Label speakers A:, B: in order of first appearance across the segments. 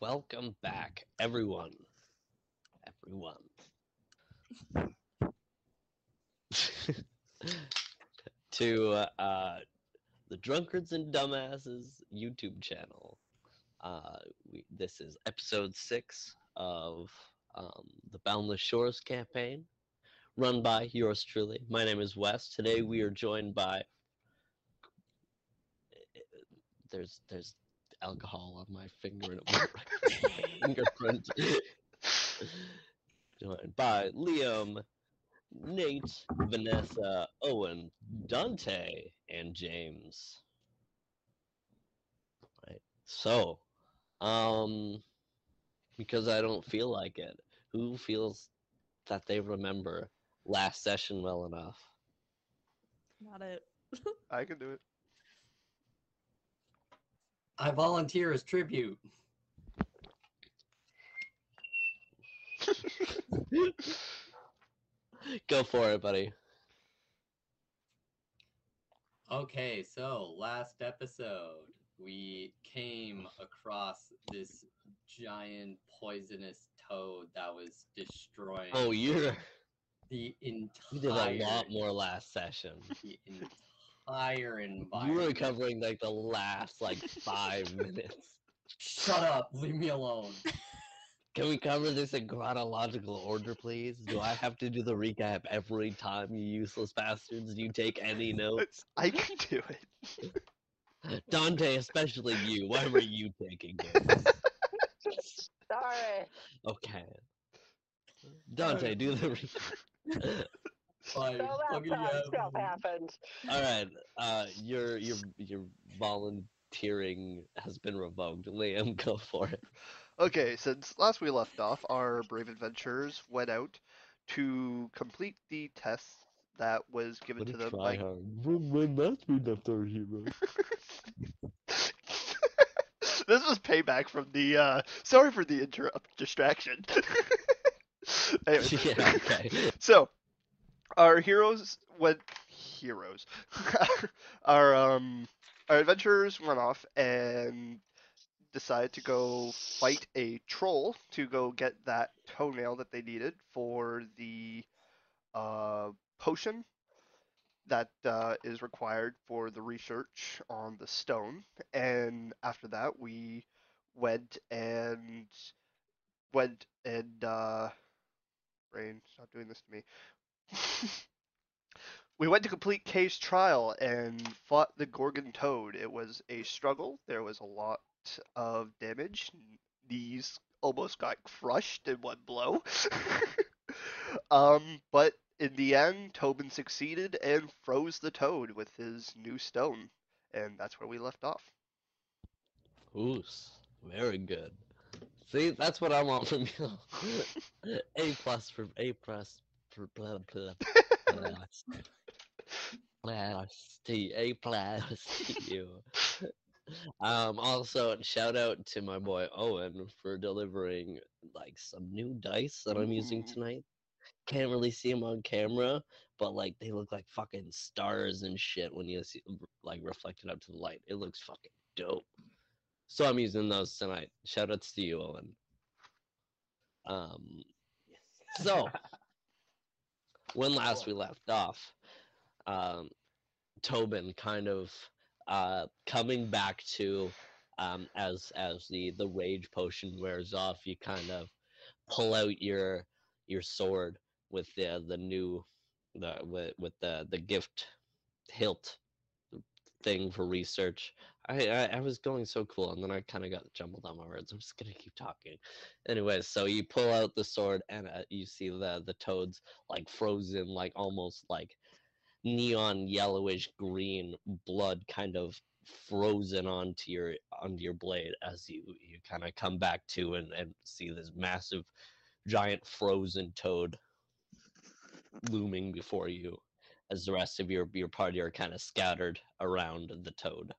A: Welcome back, everyone. Everyone. to uh, the Drunkards and Dumbasses YouTube channel. Uh, we, this is episode six of um, the Boundless Shores campaign, run by yours truly. My name is Wes. Today we are joined by. There's there's alcohol on my finger and fingerprint. joined by Liam, Nate, Vanessa, Owen, Dante, and James. Right. So, um, because I don't feel like it, who feels that they remember last session well enough?
B: Not it.
C: I can do it.
D: I volunteer as tribute.
A: Go for it, buddy.
D: Okay, so last episode we came across this giant poisonous toad that was destroying
A: Oh, you're
D: the
A: you did a lot more last session.
D: the entire
A: You were covering like the last like five minutes.
D: Shut up, leave me alone.
A: Can we cover this in chronological order, please? Do I have to do the recap every time, you useless bastards? Do you take any notes?
C: I can do it.
A: Dante, especially you. Why were you taking notes?
E: Sorry.
A: Okay. Dante, do the recap.
D: Like,
E: So that
D: fucking, yeah,
E: stuff happened.
A: All right. Uh, your your your volunteering has been revoked. Liam, go for it.
C: Okay, since last we left off, our brave adventurers went out to complete the test that was given to them by.
A: When last we left our hero.
C: this was payback from the. uh Sorry for the interrupt distraction. anyway,
A: yeah. Okay.
C: so our heroes went heroes. our um our adventurers went off and decided to go fight a troll to go get that toenail that they needed for the uh potion that uh, is required for the research on the stone and after that we went and went and uh stop doing this to me we went to complete Kay's trial and fought the Gorgon Toad. It was a struggle. There was a lot of damage. Knees almost got crushed in one blow. um, but in the end, Tobin succeeded and froze the toad with his new stone. And that's where we left off.
A: Oos. Very good. See, that's what I want from you. a plus for A plus blah blah blah. Plus to A plus you. Um, also, shout out to my boy Owen for delivering like some new dice that I'm using tonight. Can't really see them on camera, but like they look like fucking stars and shit when you see like reflected up to the light. It looks fucking dope. So I'm using those tonight. Shout outs to you, Owen. Um, so when last we left off, um, Tobin kind of uh, coming back to um, as as the the rage potion wears off, you kind of pull out your your sword with the the new the with, with the the gift hilt thing for research. I, I I was going so cool, and then I kind of got jumbled on my words. I'm just gonna keep talking. Anyways, so you pull out the sword, and uh, you see the the toads like frozen, like almost like neon yellowish green blood kind of frozen onto your onto your blade as you you kind of come back to and, and see this massive giant frozen toad looming before you as the rest of your your party are kind of scattered around the toad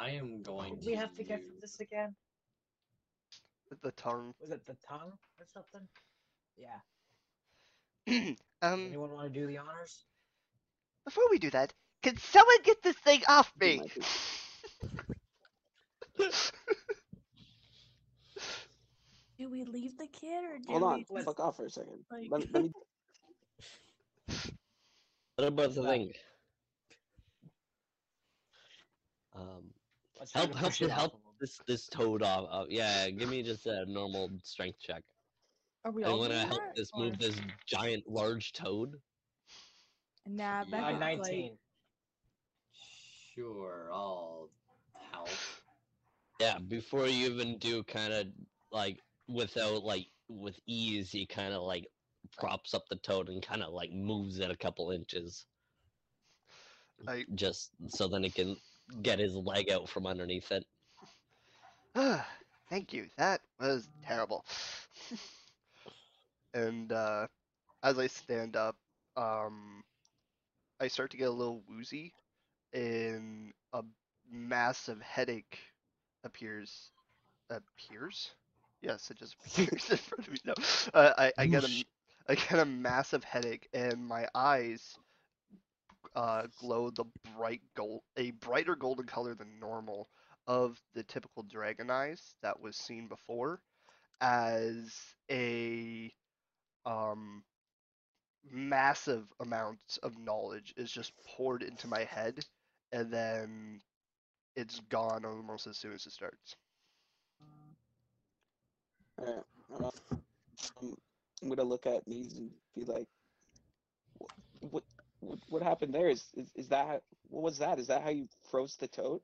D: I am going
F: What
D: to.
F: we have to get
D: use-
F: from this again?
C: The tongue.
F: Was it the tongue or something? Yeah.
C: um,
F: Anyone want to do the honors?
C: before we do that, can someone get this thing off me?
E: might
B: Do we leave the kid or do
E: Hold on,
B: we just,
E: fuck off for a second.
B: like-
E: Let, let me.
A: What about the thing? Um,
F: Let's
A: help, help, help
F: off a little
A: this this toad off. Uh, yeah, give me just a normal strength check.
B: are we
A: I
B: all
A: want to
B: doing
A: help
B: that,
A: this
B: or-
A: move this giant, large toad.
B: Nah,
F: bit.
B: Becca,
F: Uh,
B: like,
F: 19.
D: Sure, I'll help.
A: Yeah, before you even do, kind of like without like with ease, he kind of like props up the toad and kind of like moves it a couple inches,
C: I
A: just so then it can get his leg out from underneath it.
C: thank you. That was terrible. and uh, as I stand up, um, I start to get a little woozy, and a massive headache appears. Appears? Yes, it just appears in front of me. No, uh, I I get a. I get a massive headache, and my eyes uh, glow the bright gold, a brighter golden color than normal of the typical dragon eyes that was seen before, as a um massive amounts of knowledge is just poured into my head, and then it's gone almost as soon as it starts.
E: I'm gonna look at these and be like, what, what, what, what happened there? Is, is, is that, how- what was that? Is that how you froze the toad?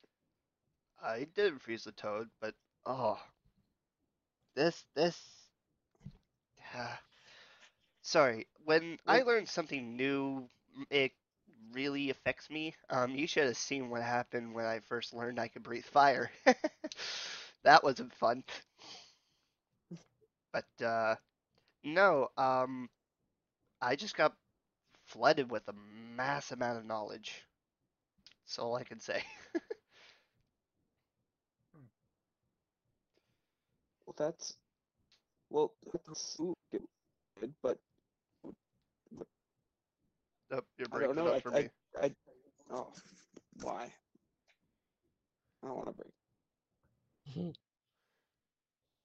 C: I didn't freeze the toad, but oh, this this. Sorry, when I
E: Well-
C: learn something new, it really affects me. Um, you should have seen what happened when I first learned I could breathe fire. that wasn't fun. But uh, no, um, I just got flooded with a mass amount of knowledge. That's all I can say.
E: Well, that's, well, that's good, good, but
C: Oh, you're
E: I don't
C: breaking
E: know.
C: up
E: I,
C: for
E: I,
C: me.
E: I, oh, why? I don't want to break.
A: Mhm.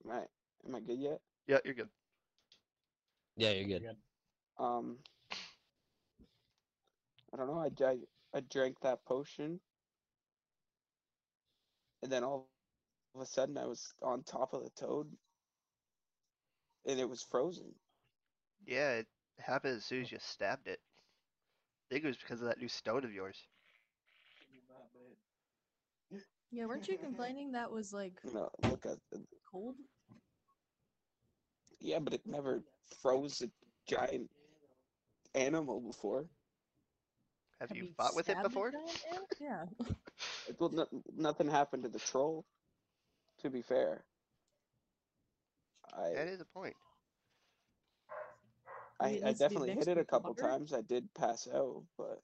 E: Am I, am I good yet?
C: Yeah, you're good.
A: Yeah, you're good.
F: Good.
E: Um, I don't know. I, I, I drank that potion, and then all of a sudden I was on top of the toad, and it was frozen.
C: Yeah, it happened as soon as you stabbed it. I think it was because of that new stone of yours.
B: Yeah, weren't you complaining that was like
E: no, look at the,
B: cold?
E: yeah, but it never froze a giant animal before.
C: Have, you, fought with it before?
B: Yeah.
E: Well, no, nothing happened to the troll. To be fair, I
C: That is a point.
E: I,
B: Maybe it
E: I
B: needs to be
E: definitely hit it a couple
B: water?
E: times. I did pass out, but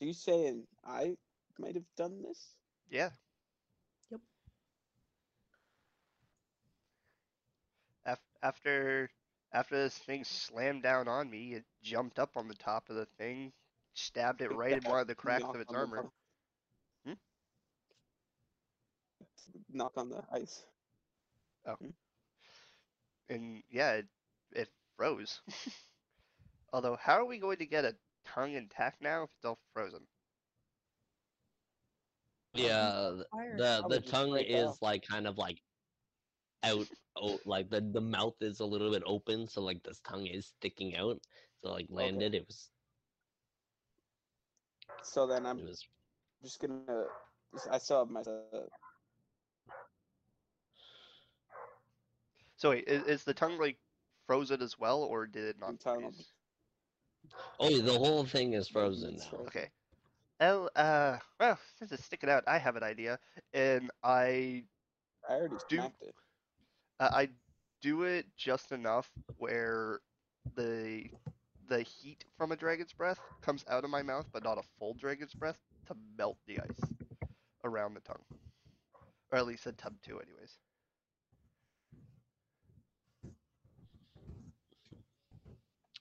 E: you saying I might have done this?
C: Yeah.
B: Yep.
C: Af- after after this thing slammed down on me, it jumped up on the top of the thing, stabbed it right in one of the cracks
E: Knock
C: of its armor.
E: bu-
C: Hmm?
E: Knock on the ice.
C: And yeah, it, it froze. Although, how are we going to get a tongue intact now if it's all frozen?
A: Yeah, th- the the tongue is
E: off.
A: like kind of like out oh like the the mouth is a little bit open so like this tongue is sticking out so like landed it was
E: So then I'm
A: was
E: just gonna. I still have my.
C: So wait, is, is the tongue like frozen as well, or did it not
A: oh the whole thing is frozen now.
C: Okay. Oh, uh, well, since it's sticking out, I have an idea, and I
E: I already
C: Do-
E: smacked it.
C: I do it just enough where the the heat from a dragon's breath comes out of my mouth, but not a full dragon's breath to melt the ice around the tongue, or at least a tub to, anyways.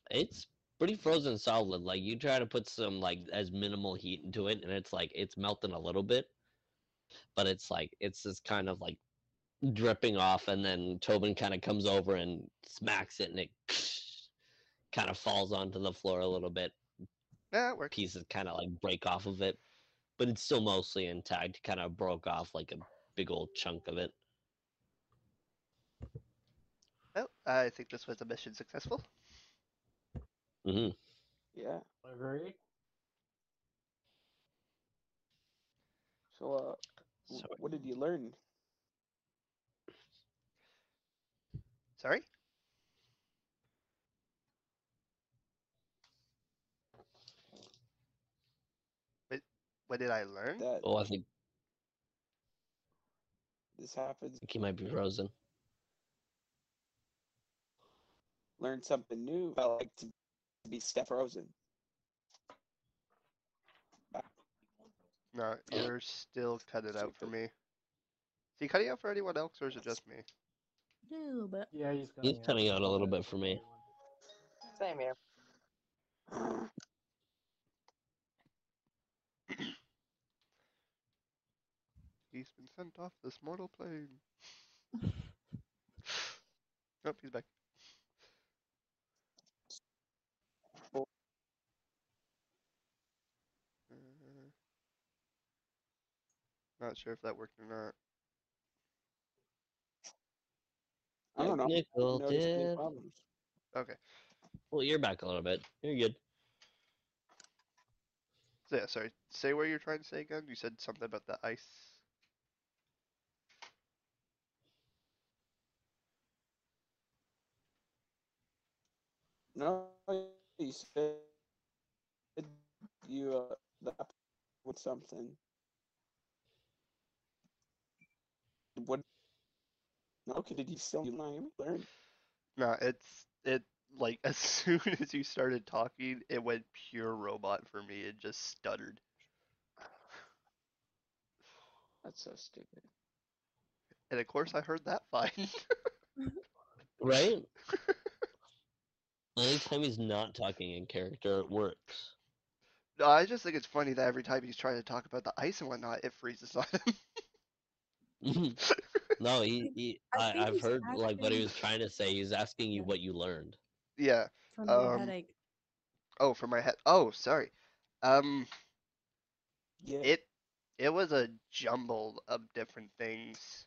A: It's pretty frozen solid. Like you try to put some like as minimal heat into it, and it's like it's melting a little bit, but it's like it's just kind of like dripping off, and then Tobin kind of comes over and smacks it, and it kind of falls onto the floor a little bit.
C: Yeah, it works.
A: Pieces kind of like break off of it, but it's still mostly intact. Kind of broke off like a big old chunk of it.
C: Well, I think this was a mission successful.
A: Mm hmm
E: Yeah.
F: Agreed.
E: So, uh, w-
A: Sorry.
E: what did you learn?
C: Sorry? What, what did I learn?
E: That
A: Oh, I think,
E: this happens.
A: I think he might be frozen.
E: Learn something new. I like to be Steph Rosen.
C: No, you're still cutting out for me. Is he cutting out for anyone else, or is it just me?
B: Yeah, a little bit.
F: Yeah, he's
A: He's cutting out a little bit for me.
G: Same here.
C: He's been sent off this mortal plane. Nope, he's back.
E: Oh.
C: Uh, not sure if that worked or not.
E: I don't know.
A: Nickel
E: Noticed any problems.
C: Okay,
A: Well, you're back a little bit. You're good.
C: so yeah, sorry. Say what you're trying to say again. You said something about the ice.
E: No, you said you uh that with something. What? Okay, did you still you learn?
C: No, it's it like as soon as you started talking, it went pure robot for me. It just stuttered.
E: That's so stupid.
C: And of course I heard that fine.
A: Right? Anytime he's not talking in character, it works.
C: no, I just think it's funny that every time he's trying to talk about the ice and whatnot, it freezes on him.
A: No, he, he
B: I
A: I,
B: think
A: I've
B: he's
A: heard like what he was trying to say. He's asking you what you learned.
C: yeah.
B: From your
C: Um,
B: headache.
C: Oh, from my head. Oh, sorry. Um,
E: Yeah.
C: it it was a jumble of different things.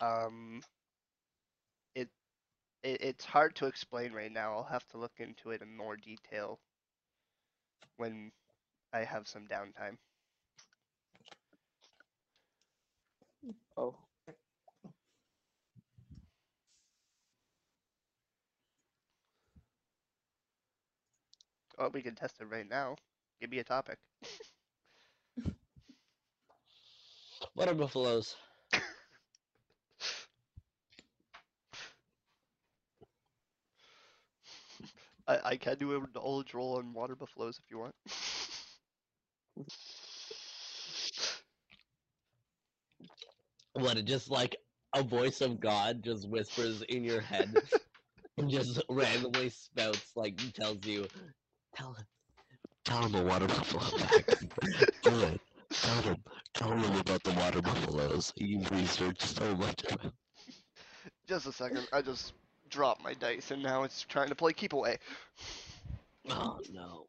C: Um, it, it it's hard to explain right now. I'll have to look into it in more detail when I have some downtime.
E: oh.
C: Oh, we can test it right now. Give me a topic.
A: Water buffaloes.
C: I, I can do an knowledge roll on water buffaloes if you want.
A: What? It just like a voice of God just whispers in your head and just randomly spouts like tells you, tell him, tell him the water buffalo fact. Do it. Tell him, tell him about the water buffaloes. You've researched so much of it.
C: Just a second. I just dropped my dice and now it's trying to play keep away.
A: Oh no.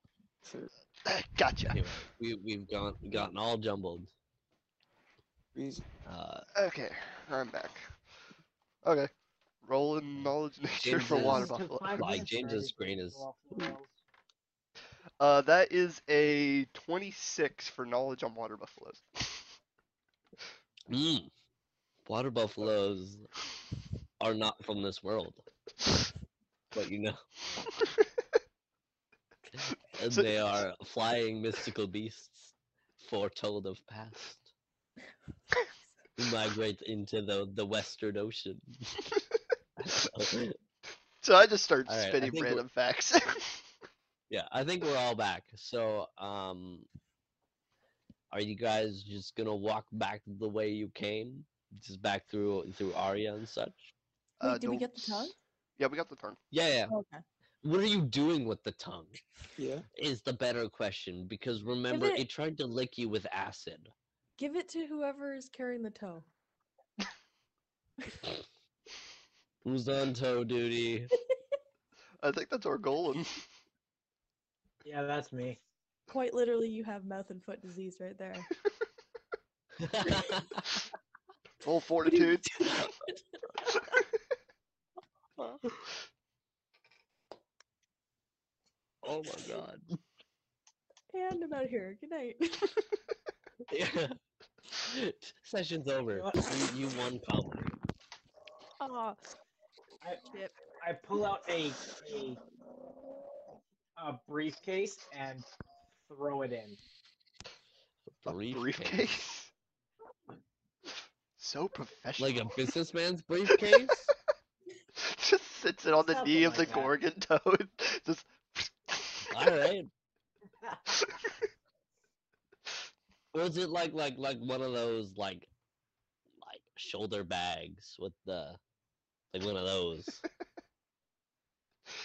C: Gotcha.
A: Anyway, we we've gone gotten all jumbled.
E: Reason.
A: Uh,
C: Okay, I'm back. Okay. Rolling knowledge nature
A: James
C: for water buffalo.
A: like James's screen is
C: Uh, that is a 26 for knowledge on water buffaloes.
A: mm, water buffaloes are not from this world, but you know and
C: So-
A: they are flying mystical beasts, foretold of past, who migrate into the the Western Ocean.
C: so I just start
A: All right, I
C: spitting
A: think we're-
C: random facts.
A: Yeah, I think we're all back. So, um, are you guys just gonna walk back the way you came, just back through through Aria and such?
B: Wait,
C: Uh,
B: did we get the tongue?
C: Yeah, we got the tongue.
A: Yeah, yeah.
B: Okay.
A: what are you doing with the tongue?
E: Yeah.
A: Is the better question because remember
B: it-
A: it tried to lick you with acid.
B: Give it to whoever is carrying the toe.
A: Who's on toe duty?
C: I think that's our Golan.
F: Yeah, that's me.
B: Quite literally, you have mouth and foot disease right there.
C: Full fortitude.
A: oh my god.
B: and I'm out of here. Good night.
A: Yeah. Session's over. You, you won comedy.
B: Aw,
F: I, I pull out a, a a briefcase and throw it in.
C: A briefcase. So professional.
A: Like a businessman's briefcase?
C: Just sits it on the
F: Something
C: knee of the
F: that.
C: Gorgon toad. Just.
A: Alright. Was it like like like one of those like like shoulder bags with the like one of those?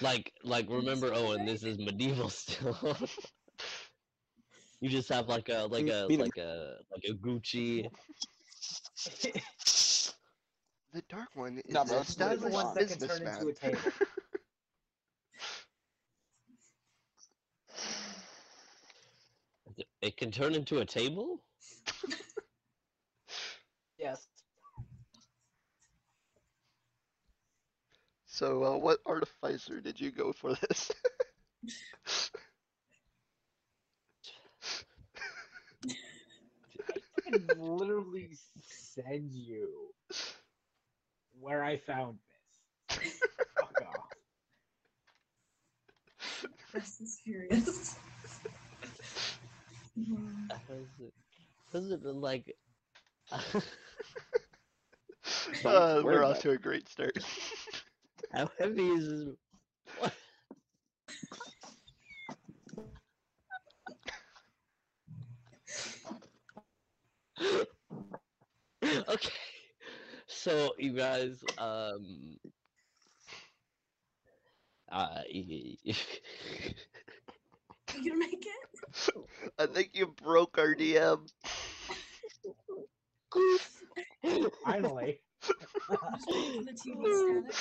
A: Like like remember Owen, this is medieval still. you just have like a like a like a like a Gucci
C: The Dark One is
E: No,
C: an
E: bro, it's not
C: established
E: the ones
F: that can turn into a
C: businessman.
F: table.
A: It can turn into a table?
F: yes.
C: So, uh, what artificer did you go for this?
F: I can literally send you where I found this. Fuck off.
B: Fast and Furious.
A: Has it, has it been like
C: uh, we're off to a great start.
A: how heavy is this? What? okay. So you guys um uh y- y-
B: You gonna make it?
C: I think you broke our DM.
F: Finally.
B: Just wait for the TV static.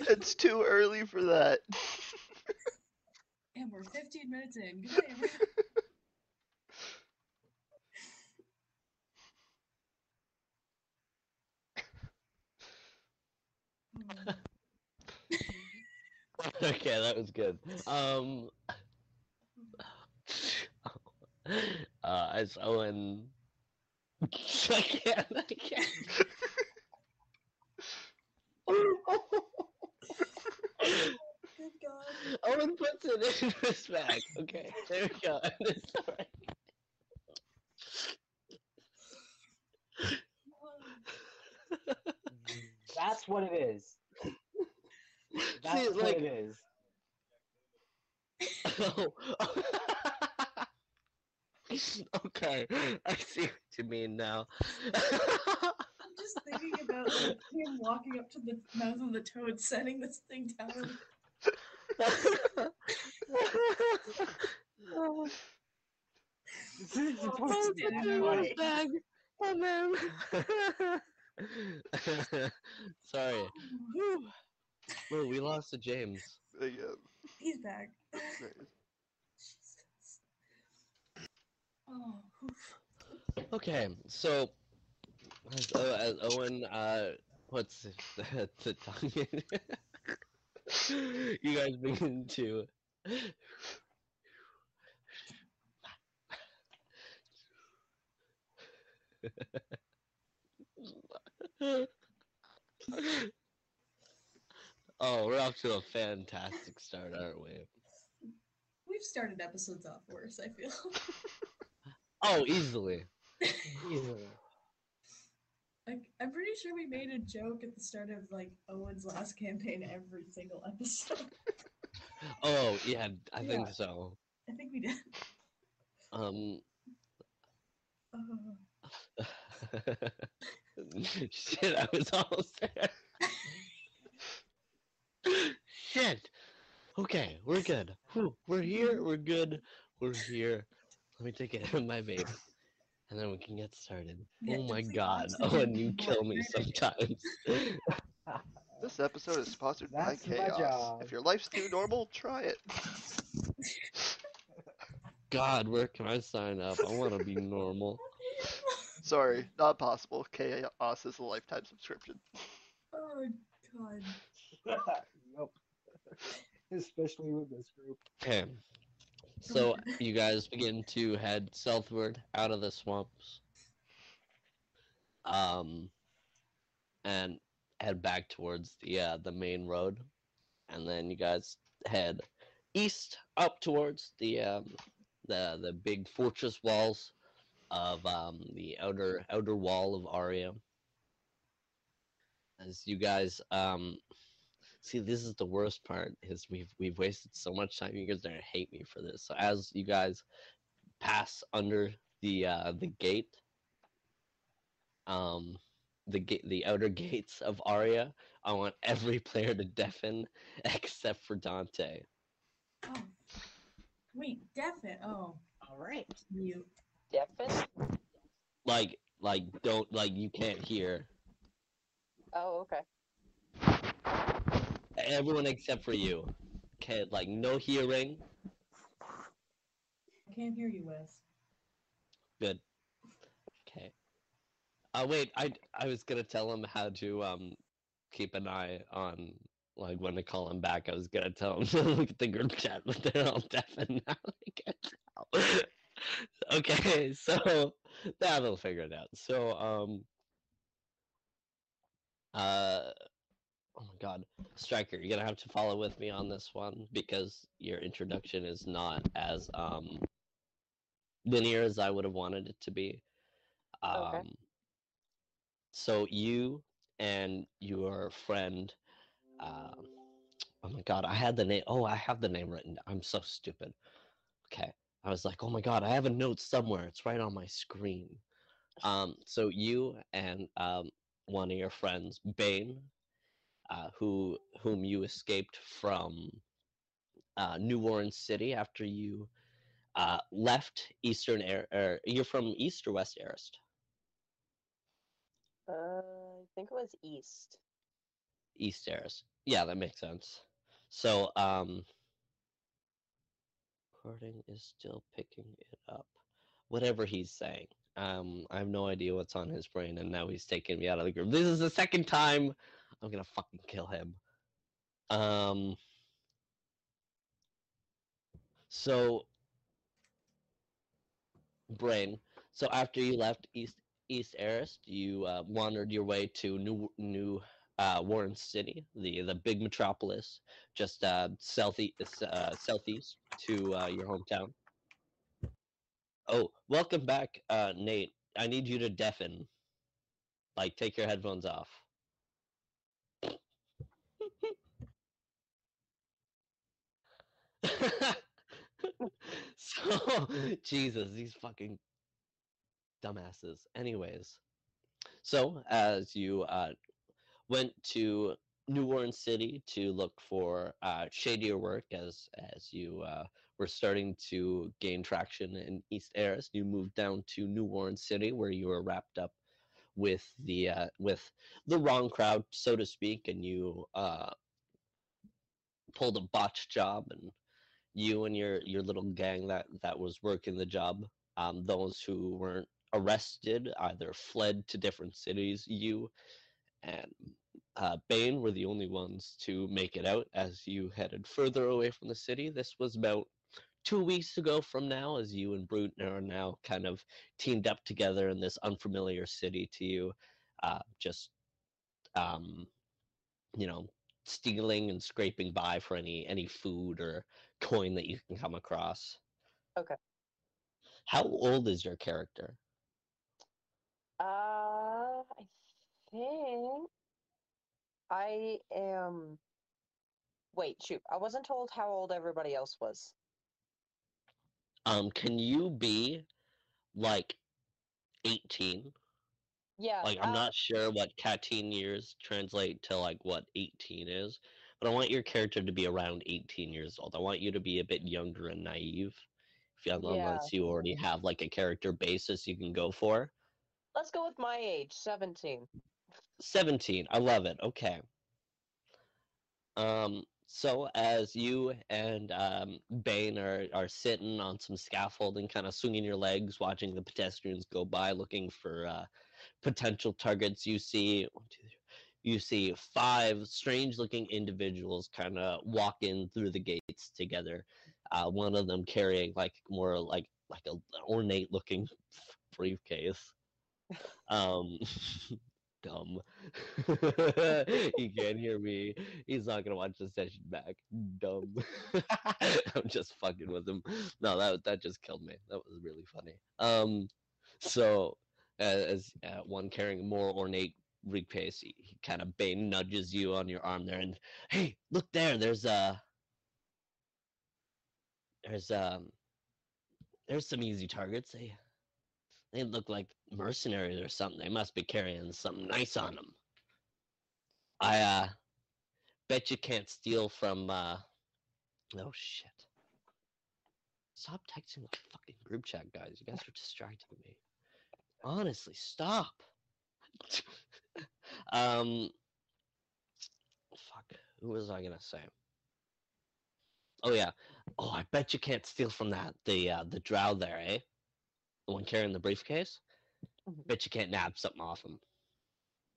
B: Like,
C: It's too early for that.
B: and we're 15 minutes in. Good night, everyone. Mm.
A: okay, that was good. Um uh as Owen I can't I can't
B: Good God.
A: Owen puts it in his bag. Okay, there we go.
F: That's what it is. That's
A: See,
F: what
A: like-
F: it is.
A: Oh. okay, I see what you mean now.
B: I'm just thinking about like, him walking up to the mouth of the toad, setting this thing down.
F: This is supposed
A: Oh,
F: to be
A: put
F: that
A: it in
F: funny.
A: his bag. Oh man. Sorry. Whew. Whoa, we lost to James.
C: Yeah,
B: He's back. Jesus. Oh, oof.
A: Okay, so as, uh, as Owen uh, puts the, the tongue in, you guys begin to. oh, we're off to a fantastic start, aren't we?
B: We've started episodes off worse, I feel.
A: Oh, easily.
F: Easily.
B: Like, I'm pretty sure we made a joke at the start of like Owen's last campaign every single episode.
A: Oh, yeah, I think so.
B: I think we did.
A: Um,
B: Oh,
A: Shit, I was almost there. Shit. Okay, we're good. Whew, we're here. We're good. We're here. Let me take it in my vape, and then we can get started.
B: Yeah,
A: oh my god!
B: oxygen
A: Oh, and you kill me sometimes.
C: This episode is sponsored by
F: That's my
C: Chaos.
F: job.
C: If your life's too normal, try it.
A: God, where can I sign up? I want to be normal.
C: Sorry, not possible. Chaos is a lifetime subscription.
B: Oh god.
F: Yup. Especially with this group.
A: Okay. So you guys begin to head southward out of the swamps. Um and head back towards the uh the main road. And then you guys head east up towards the um the the big fortress walls of um the outer outer wall of Aria. As you guys um See, this is the worst part is we've we've wasted so much time. You guys are gonna hate me for this. So as you guys pass under the uh, the gate, um, the gate, the outer gates of Aria, I want every player to deafen except for Dante.
B: Oh. Wait, deafin. Oh,
G: All right.
B: mute.
G: Deafin?
A: Like, like don't like you can't hear.
G: Oh, okay.
A: Everyone except for you. Okay, like no hearing.
B: I can't hear you, Wes.
A: Good. Okay. Uh, wait, I I was gonna tell him how to um keep an eye on like when to call him back. I was gonna tell him to look at the group chat, but they're all deafened now. I can't tell. okay, so that will figure it out. So um uh oh my god, Striker, you're gonna have to follow with me on this one because your introduction is not as um linear as I would have wanted it to be. Um,
G: Okay.
A: So you and your friend, um, oh my god, I had the name. Oh, I have the name written. I'm so stupid. Okay, I was like, oh my god, I have a note somewhere. It's right on my screen. Um, so you and um, one of your friends, Bane, uh, who whom you escaped from uh, New Orleans City after you uh, left Eastern Air. Er, you're from East or West Arist?
G: Uh, I think it was east.
A: East Arist. Yeah, that makes sense. So, um, recording is still picking it up. Whatever he's saying. Um, I have no idea what's on his brain, and now he's taking me out of the group. This is the second time I'm gonna fucking kill him. Um. So, brain. So after you left East East Arist, you uh, wandered your way to New New uh, Warren City, the the big metropolis, just uh, southeast uh, southeast to uh, your hometown. Oh, welcome back, uh, Nate. I need you to deafen. Like, take your headphones off. so, Jesus, these fucking dumbasses. Anyways, so as you uh, went to New Orleans City to look for uh, shadier work, as as you uh, were starting to gain traction in East Aris, you moved down to New Orleans City, where you were wrapped up with the uh, with the wrong crowd, so to speak, and you uh, pulled a botched job, and you and your your little gang that that was working the job, um, those who weren't arrested either fled to different cities. You and uh, Bane were the only ones to make it out as you headed further away from the city. This was about two weeks ago from now, as you and Brute are now kind of teamed up together in this unfamiliar city to you, uh, just um, you know, stealing and scraping by for any any food or coin that you can come across.
G: Okay.
A: How old is your character?
G: Uh, I think I am. Wait, shoot. I wasn't told how old everybody else was.
A: Um, can you be like 18?
G: Yeah.
A: Like, I'm
G: uh,
A: not sure what 14 years translate to like what 18 is, but I want your character to be around 18 years old. I want you to be a bit younger and naive. If you,
G: Yeah.
A: unless you already have like a character basis you can go for.
G: Let's go with my age, 17.
A: 17. I love it. Okay. Um, so as you and um, Bane are, are sitting on some scaffolding, kind of swinging your legs, watching the pedestrians go by, looking for uh, potential targets, you see you see five strange-looking individuals kind of walk in through the gates together. Uh, one of them carrying like more like like a ornate-looking briefcase. Um, dumb. he can't hear me. He's not gonna watch the session back. Dumb. I'm just fucking with him. No, that that just killed me. That was really funny. Um, so as uh, one carrying a more ornate briefcase, he, he kind of Bane nudges you on your arm there, and hey, look there. There's a there's um there's some easy targets. They they look like mercenaries or something. They must be carrying something nice on them. I uh bet you can't steal from uh oh shit. Stop texting the fucking group chat, guys. You guys are distracting me. Honestly, stop. um fuck. Who was I gonna say? Oh yeah. Oh, I bet you can't steal from that the uh the drow there, eh? The one carrying the briefcase?
G: Mhm.
A: Bet you can't nab something off him.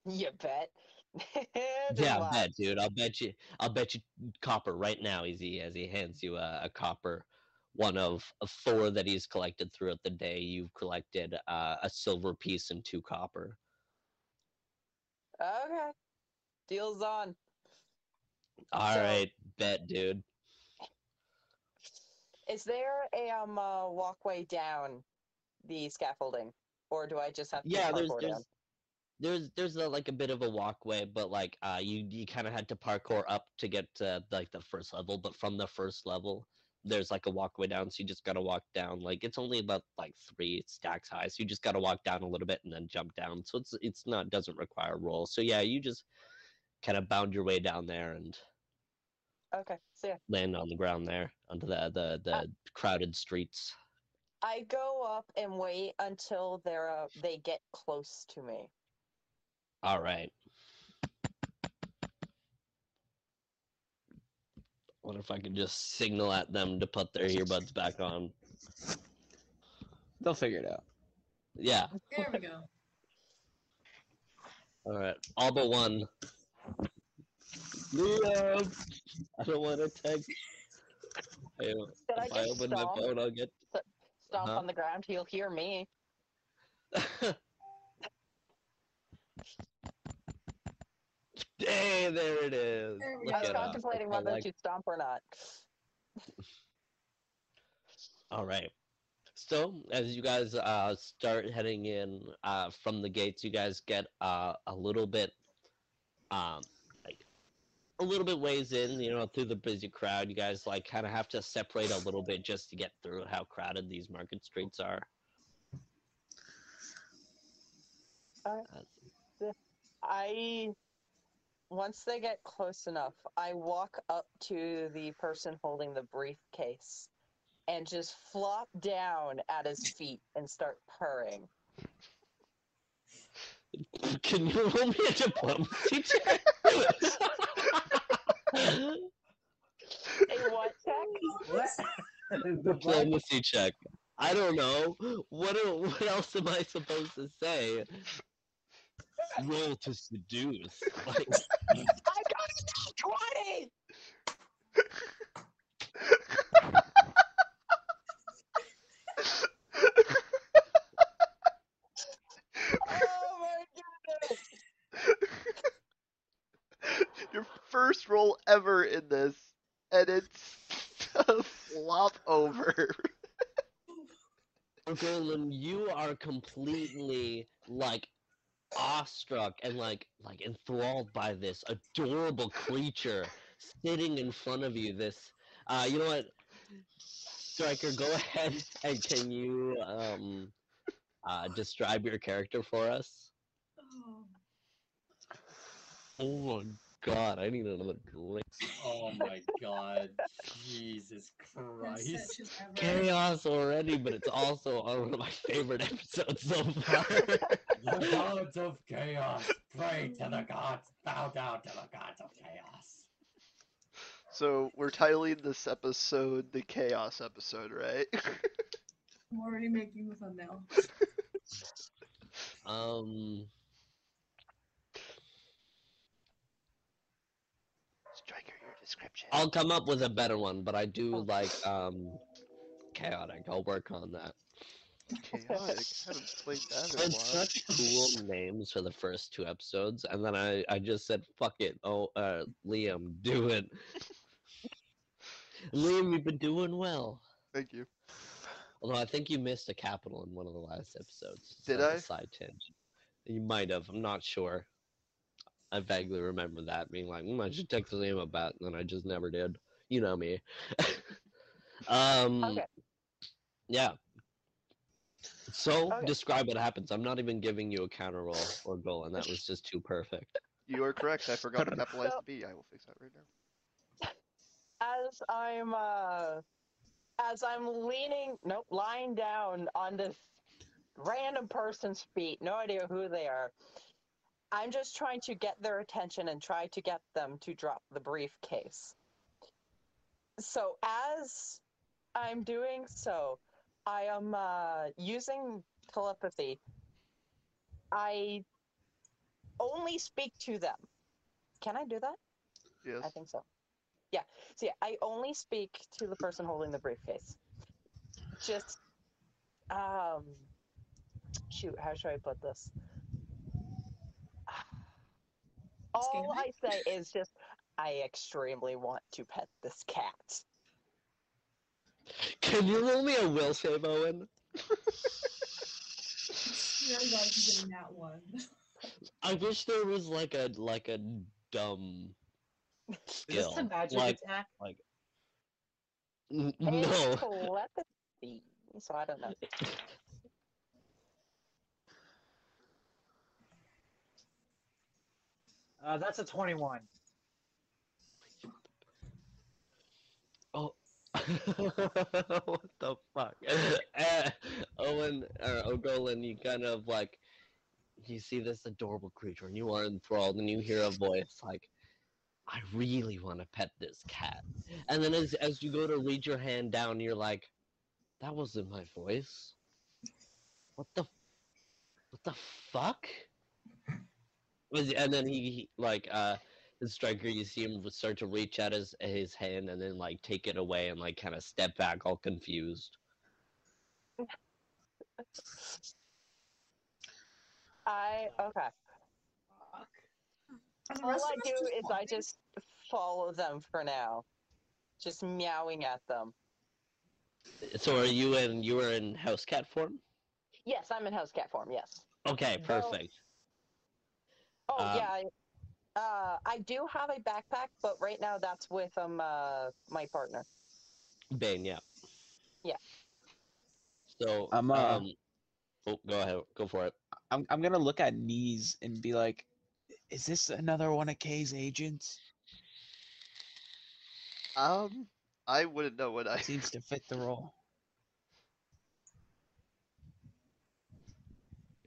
G: You bet.
A: Yeah, I bet, dude. I'll bet you. I'll bet you copper right now. As he as he hands you a, a copper, one of, of four that he's collected throughout the day. You've collected uh, a silver piece and two copper.
G: Okay. Deal's on.
A: All
G: So-
A: right, bet, dude.
G: Is there a um uh, walkway down the scaffolding, or do I just have to
A: Yeah, there's
G: parkour
A: there's
G: down?
A: there's there's a, like a bit of a walkway, but like uh, you you kind of had to parkour up to get to like the first level. But from the first level, there's like a walkway down, so you just gotta walk down. Like it's only about like three stacks high, so you just gotta walk down a little bit and then jump down. So it's it's not doesn't require a roll. So yeah, you just kind of bound your way down there and
G: Okay, so yeah,
A: land on the ground there onto the the the
G: Uh,
A: crowded streets.
G: I go up and wait until they're uh, they get close to me.
A: All right. Wonder if I could just signal at them to put their earbuds back on.
E: They'll figure it out.
A: Yeah.
B: There we go.
A: All right. All but one. Liam, I don't want to text. Hey,
G: Did I
A: if I
G: just
A: open my phone, I'll get.
G: stomp
A: Uh-huh.
G: on the ground? He'll hear me.
A: hey, there it is.
B: There
G: I was contemplating whether
A: like...
G: to stomp or not.
A: All right. So as you guys uh, start heading in uh, from the gates, you guys get uh, a little bit, um, like a little bit ways in. You know, through the busy crowd, you guys like kind of have to separate a little bit just to get through how crowded these market streets are. Uh,
G: I once they get close enough, I walk up to the person holding the briefcase and just flop down at his feet and start purring.
A: Can you roll me a diplomacy check?
G: A what check?
F: the
A: diplomacy check. I don't know. What what else am I supposed to say? Roll to seduce. Like,
G: I got a 20! Oh my goodness!
C: Your first roll ever in this, and it's a flop over.
A: Gurlin, you are completely like awestruck and like like enthralled by this adorable creature sitting in front of you. This, uh, you know what, Striker, go ahead and can you um uh describe your character for us?
B: Oh,
A: Oh my god, I need another drink.
D: Oh my god. Jesus Christ.
B: session.
A: Chaos already, but it's also one of my favorite episodes so far.
D: The gods of chaos. Pray to the gods. Bow down to the gods of chaos.
C: So we're titling this episode the Chaos episode, right?
B: I'm already making the thumbnail.
A: um,
C: Striker, your description.
A: I'll come up with a better one, but I do like um, chaotic. I'll work on that.
C: Chaotic. haven't played that in a while.
A: such cool names for the first two episodes, and then I I just said fuck it. Oh, uh, Liam, do it. Liam, you've been doing well.
C: Thank you.
A: Although I think you missed a capital in one of the last episodes.
C: Did I?
A: Side tangent. You might have. I'm not sure. I vaguely remember that being like, mm, I should text Liam about, it, and then I just never did. You know me. um.
G: Okay.
A: Yeah. So
G: Okay.
A: describe what happens. I'm not even giving you a counter roll or goal, and that was just too perfect.
C: You are correct. I forgot to capitalize
G: So-
C: the B. I will fix that right now.
G: as I'm uh as I'm leaning nope, lying down on this random person's feet, no idea who they are. I'm just trying to get their attention and try to get them to drop the briefcase. So as I'm doing so, I am uh, using telepathy. I only speak to them. Can I do that?
C: Yes.
G: I think so. Yeah. So yeah, I only speak to the person holding the briefcase. Just um shoot, how should I put this? All I say is just I extremely want to pet this cat.
A: Can you roll me a will save, Owen?
B: Swear to God, I'm getting that one.
A: I wish there was like a like a dumb
F: Is
A: skill.
F: this a magic
A: like
F: attack?
A: n- no.
G: telepathy, so I don't know.
F: Uh, that's a 21.
A: Oh. what the fuck? Eh, Owen or Ogolin, you kind of like you see this adorable creature and you are enthralled and you hear a voice like I really want to pet this cat. And then as as you go to reach your hand down, you're like, that wasn't my voice. What the what the fuck? Was- And then he, he like uh the striker, you see him start to reach out his his hand and then like take it away and like kind of step back, all confused.
G: I okay.
F: Fuck.
B: And the
G: All I do is I just follow them for now. Just meowing at them.
A: So are you in you were in house cat form?
G: Yes, I'm in house cat form, yes.
A: Okay,
G: Well-
A: perfect.
G: Oh
A: Um,
G: yeah. I, uh, I do have a backpack, but right now that's with um uh my partner.
A: Bane, yeah.
G: Yeah.
A: So
E: I'm, uh,
A: um oh, go ahead, go for it.
E: I'm I'm gonna look at knees and be like, is this another one of Kay's agents?
C: Um, I wouldn't know what I.
E: Seems to fit the role.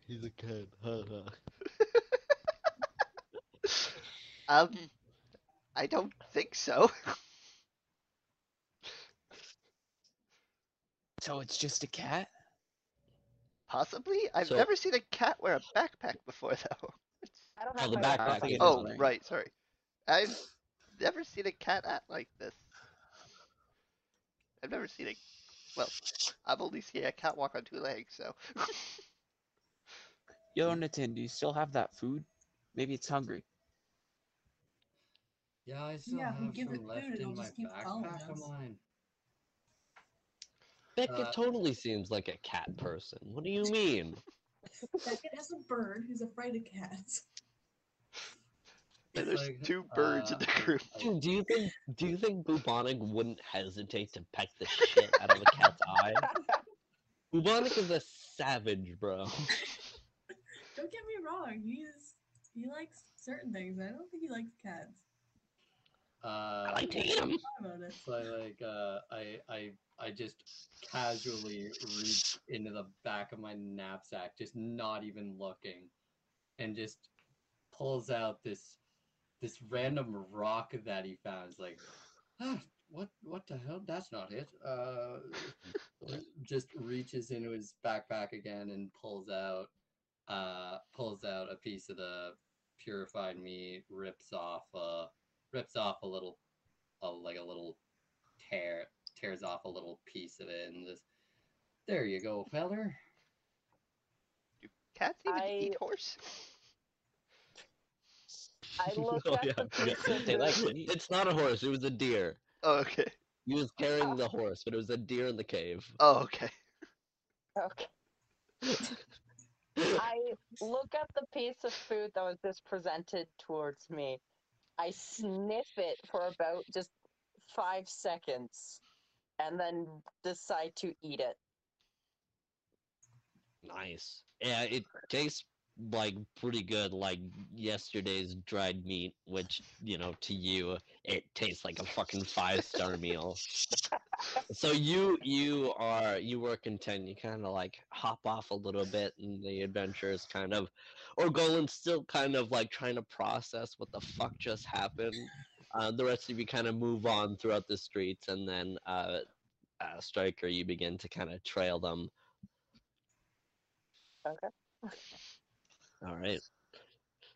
A: He's a cat.
C: Um, I don't think so.
E: So it's just a cat?
C: Possibly. I've
A: So-
C: never seen a cat wear a backpack before, though.
G: I don't
A: Oh, the
G: my
A: backpack
E: I don't think
A: is
E: it
C: Oh,
E: is.
C: right. Sorry. I've never seen a cat act like this. I've never seen a. Well, I've only seen a cat walk on two legs, so.
E: Yo, Natin, do you still have that food? Maybe it's hungry.
D: Yeah, I still
B: Yeah, if we
D: have
B: give it
D: some left
B: food, it'll
D: in my
B: just keep following
D: backpack of
B: us.
D: mine.
A: Beckett
D: Uh,
A: totally seems like a cat person. What do you mean?
B: Beckett has a bird who's afraid of cats.
C: And there's
D: like,
C: two birds in
D: uh,
C: the group.
A: Dude, do you think do you think Bubonic wouldn't hesitate to peck the shit out of a cat's eye? Bubonic is a savage, bro.
B: Don't get me wrong, he's he likes certain things. I don't think he likes cats.
D: Uh,
A: I like to eat 'em.
B: Thought about it.
D: So I like uh I I I just casually reach into the back of my knapsack, just not even looking, and just pulls out this this random rock that he found. It's like, ah, what what the hell? That's not it. Uh, just reaches into his backpack again and pulls out uh pulls out a piece of the purified meat, rips off uh rips off a little a, like a little tear tears off a little piece of it and just there you go feller Do
C: Cats even eat horse?
G: I look
A: Oh,
G: at
A: yeah,
G: the
A: I forgot
G: piece
A: to
G: of
A: say that.
G: food.
A: It's not a horse. It was a deer.
C: Oh, okay.
A: He was carrying the oh. horse, but it was a deer in the cave.
C: Oh, okay.
G: Okay. I look at the piece of food that was just presented towards me. I sniff it for about just five seconds and then decide to eat it.
A: Nice. Yeah, it tastes like pretty good, like yesterday's dried meat, which, you know, to you, it tastes like a fucking five star meal. So you you are you were content. You kind of like hop off a little bit, and the adventure is kind of, or Golan's still kind of like trying to process what the fuck just happened. Uh, the rest of you kind of move on throughout the streets, and then uh, uh, Striker, you begin to kind of trail them.
G: Okay.
A: All right.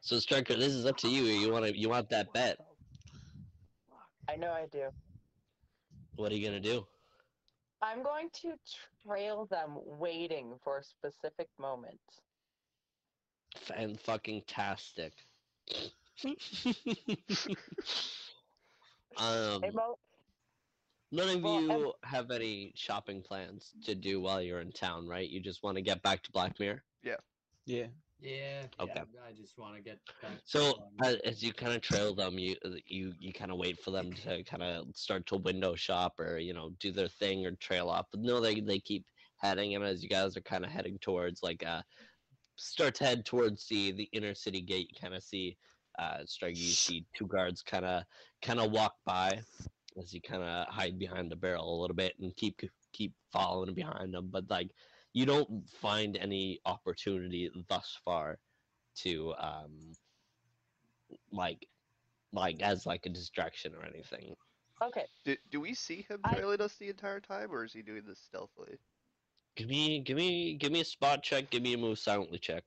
A: So Striker, this is up to you. You want to you want that bet?
G: I know I do.
A: What are you gonna do?
G: I'm going to trail them waiting for a specific moment.
A: Fan fucking tastic. um,
G: Hey, Mo,
A: none of
G: well,
A: you
G: I'm-
A: have any shopping plans to do while you're in town, right? You just want to get back to Blackmere.
E: Yeah.
D: yeah Yeah.
A: Okay.
D: yeah, i just want to get back
A: So
D: um,
A: as, as you kind of trail them, you you you kind of wait for them to kind of start to window shop or you know do their thing or trail off. But no, they they keep heading, and as you guys are kind of heading towards like uh start to head towards the the inner city gate, you kind of see uh strike you see two guards kind of kind of walk by as you kind of hide behind the barrel a little bit and keep keep following behind them, but like you don't find any opportunity thus far to um like like as like a distraction or anything.
G: okay.
C: Do, do we see him
G: I-
C: trailing us the entire time, or is he doing this stealthily?
A: Give me give me give me a spot check, give me a move silently check.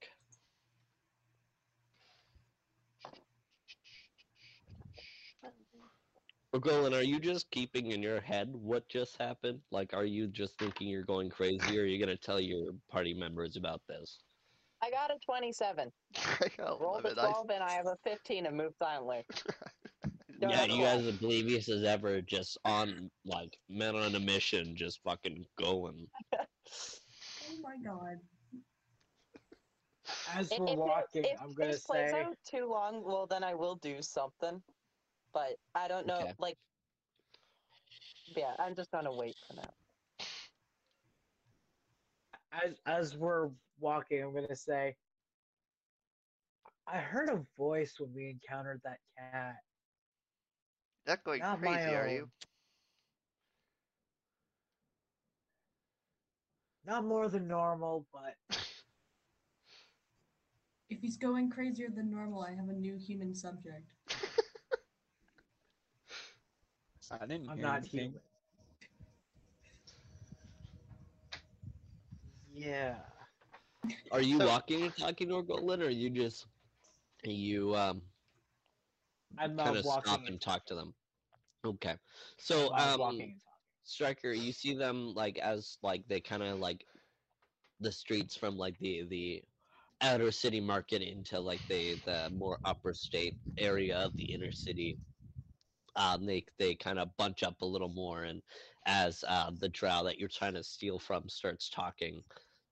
A: Golan, are you just keeping in your head what just happened? Like, are you just thinking you're going crazy, or are you gonna tell your party members about this?
G: I got a 27.
C: I got
G: Roll the
C: 11. I-
G: 12 and I have a 15 and move silently. Don't
A: yeah, you
G: to
A: guys oblivious as ever, just on like men on a mission, just fucking going.
B: Oh my god.
F: As
G: If,
F: we're
G: if it-
F: walking,
G: if
F: I'm gonna
G: this plays
F: say,
G: out too long, well, then I will do something. But I don't know,
A: Okay.
G: like, yeah, I'm just gonna wait for now.
F: as as we're walking, I'm gonna say, I heard a voice when we encountered that cat.
C: Not going
F: Not my
C: crazy, are you?
F: own. Not more than normal, but
B: If he's going crazier than normal, I have a new human subject.
E: I didn't
F: I'm
E: hear
F: not
E: anything.
F: human. Yeah.
A: Are you
C: So-
A: walking and talking to Golan, or are you just you um
F: I'm
A: kind of
F: walking
A: stop
F: and
A: and talk to them? Okay, so
F: while
A: um,
F: walking and talking.
A: Striker, you see them like as like they kind of like the streets from like the the outer city market into like the the more upper state area of the inner city. Um, they they kind of bunch up a little more, and as uh, the drow that you're trying to steal from starts talking,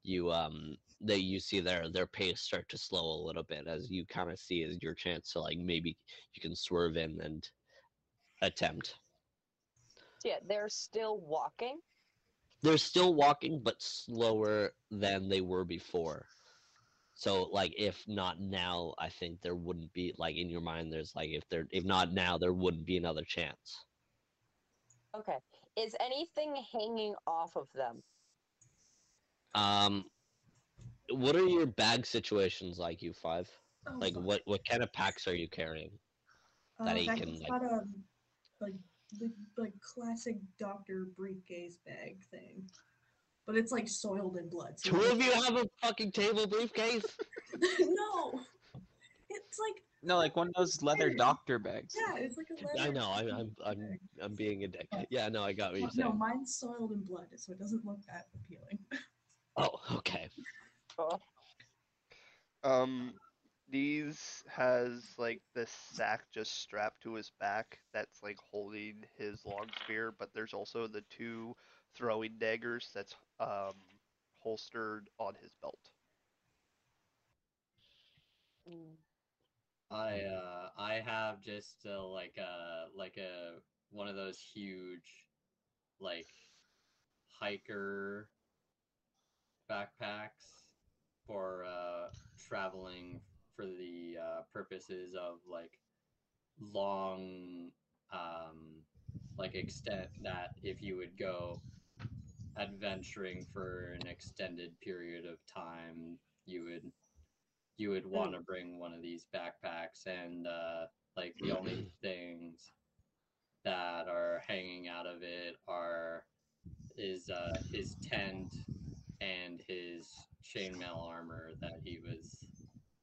A: you um that you see their their pace start to slow a little bit as you kind of see is your chance to like maybe you can swerve in and attempt.
G: So yeah, they're still walking.
A: They're still walking, but slower than they were before. So like if not now, I think there wouldn't be like in your mind there's like if there if not now there wouldn't be another chance.
G: Okay. Is anything hanging off of them?
A: Um what are your bag situations like you five?
B: Oh,
A: Like
B: fuck.
A: what what kind of packs are you carrying? that
B: Uh,
A: he
B: that
A: can,
B: he's
A: like-
B: got a like the like classic doctor briefcase bag thing, but it's like soiled in blood. so
A: Two
B: you-
A: of you have a fucking table briefcase?
B: no, it's like
E: No, like one of those leather doctor bags.
B: yeah, it's like a leather.
A: I know, I, I'm I'm. I'm being a dick. Yeah, no, I got what you're saying.
B: No, mine's soiled in blood, so it doesn't look that appealing.
A: Oh, okay.
G: Oh,
C: Um, these has like this sack just strapped to his back that's like holding his long spear, but there's also the two throwing daggers that's um holstered on his belt.
D: I uh I have just uh, like a like a one of those huge like hiker backpacks for uh traveling for the uh purposes of like long um like extent that if you would go adventuring for an extended period of time you would you would want to bring one of these backpacks and uh like the only things that are hanging out of it are is uh his tent and his chainmail armor that he was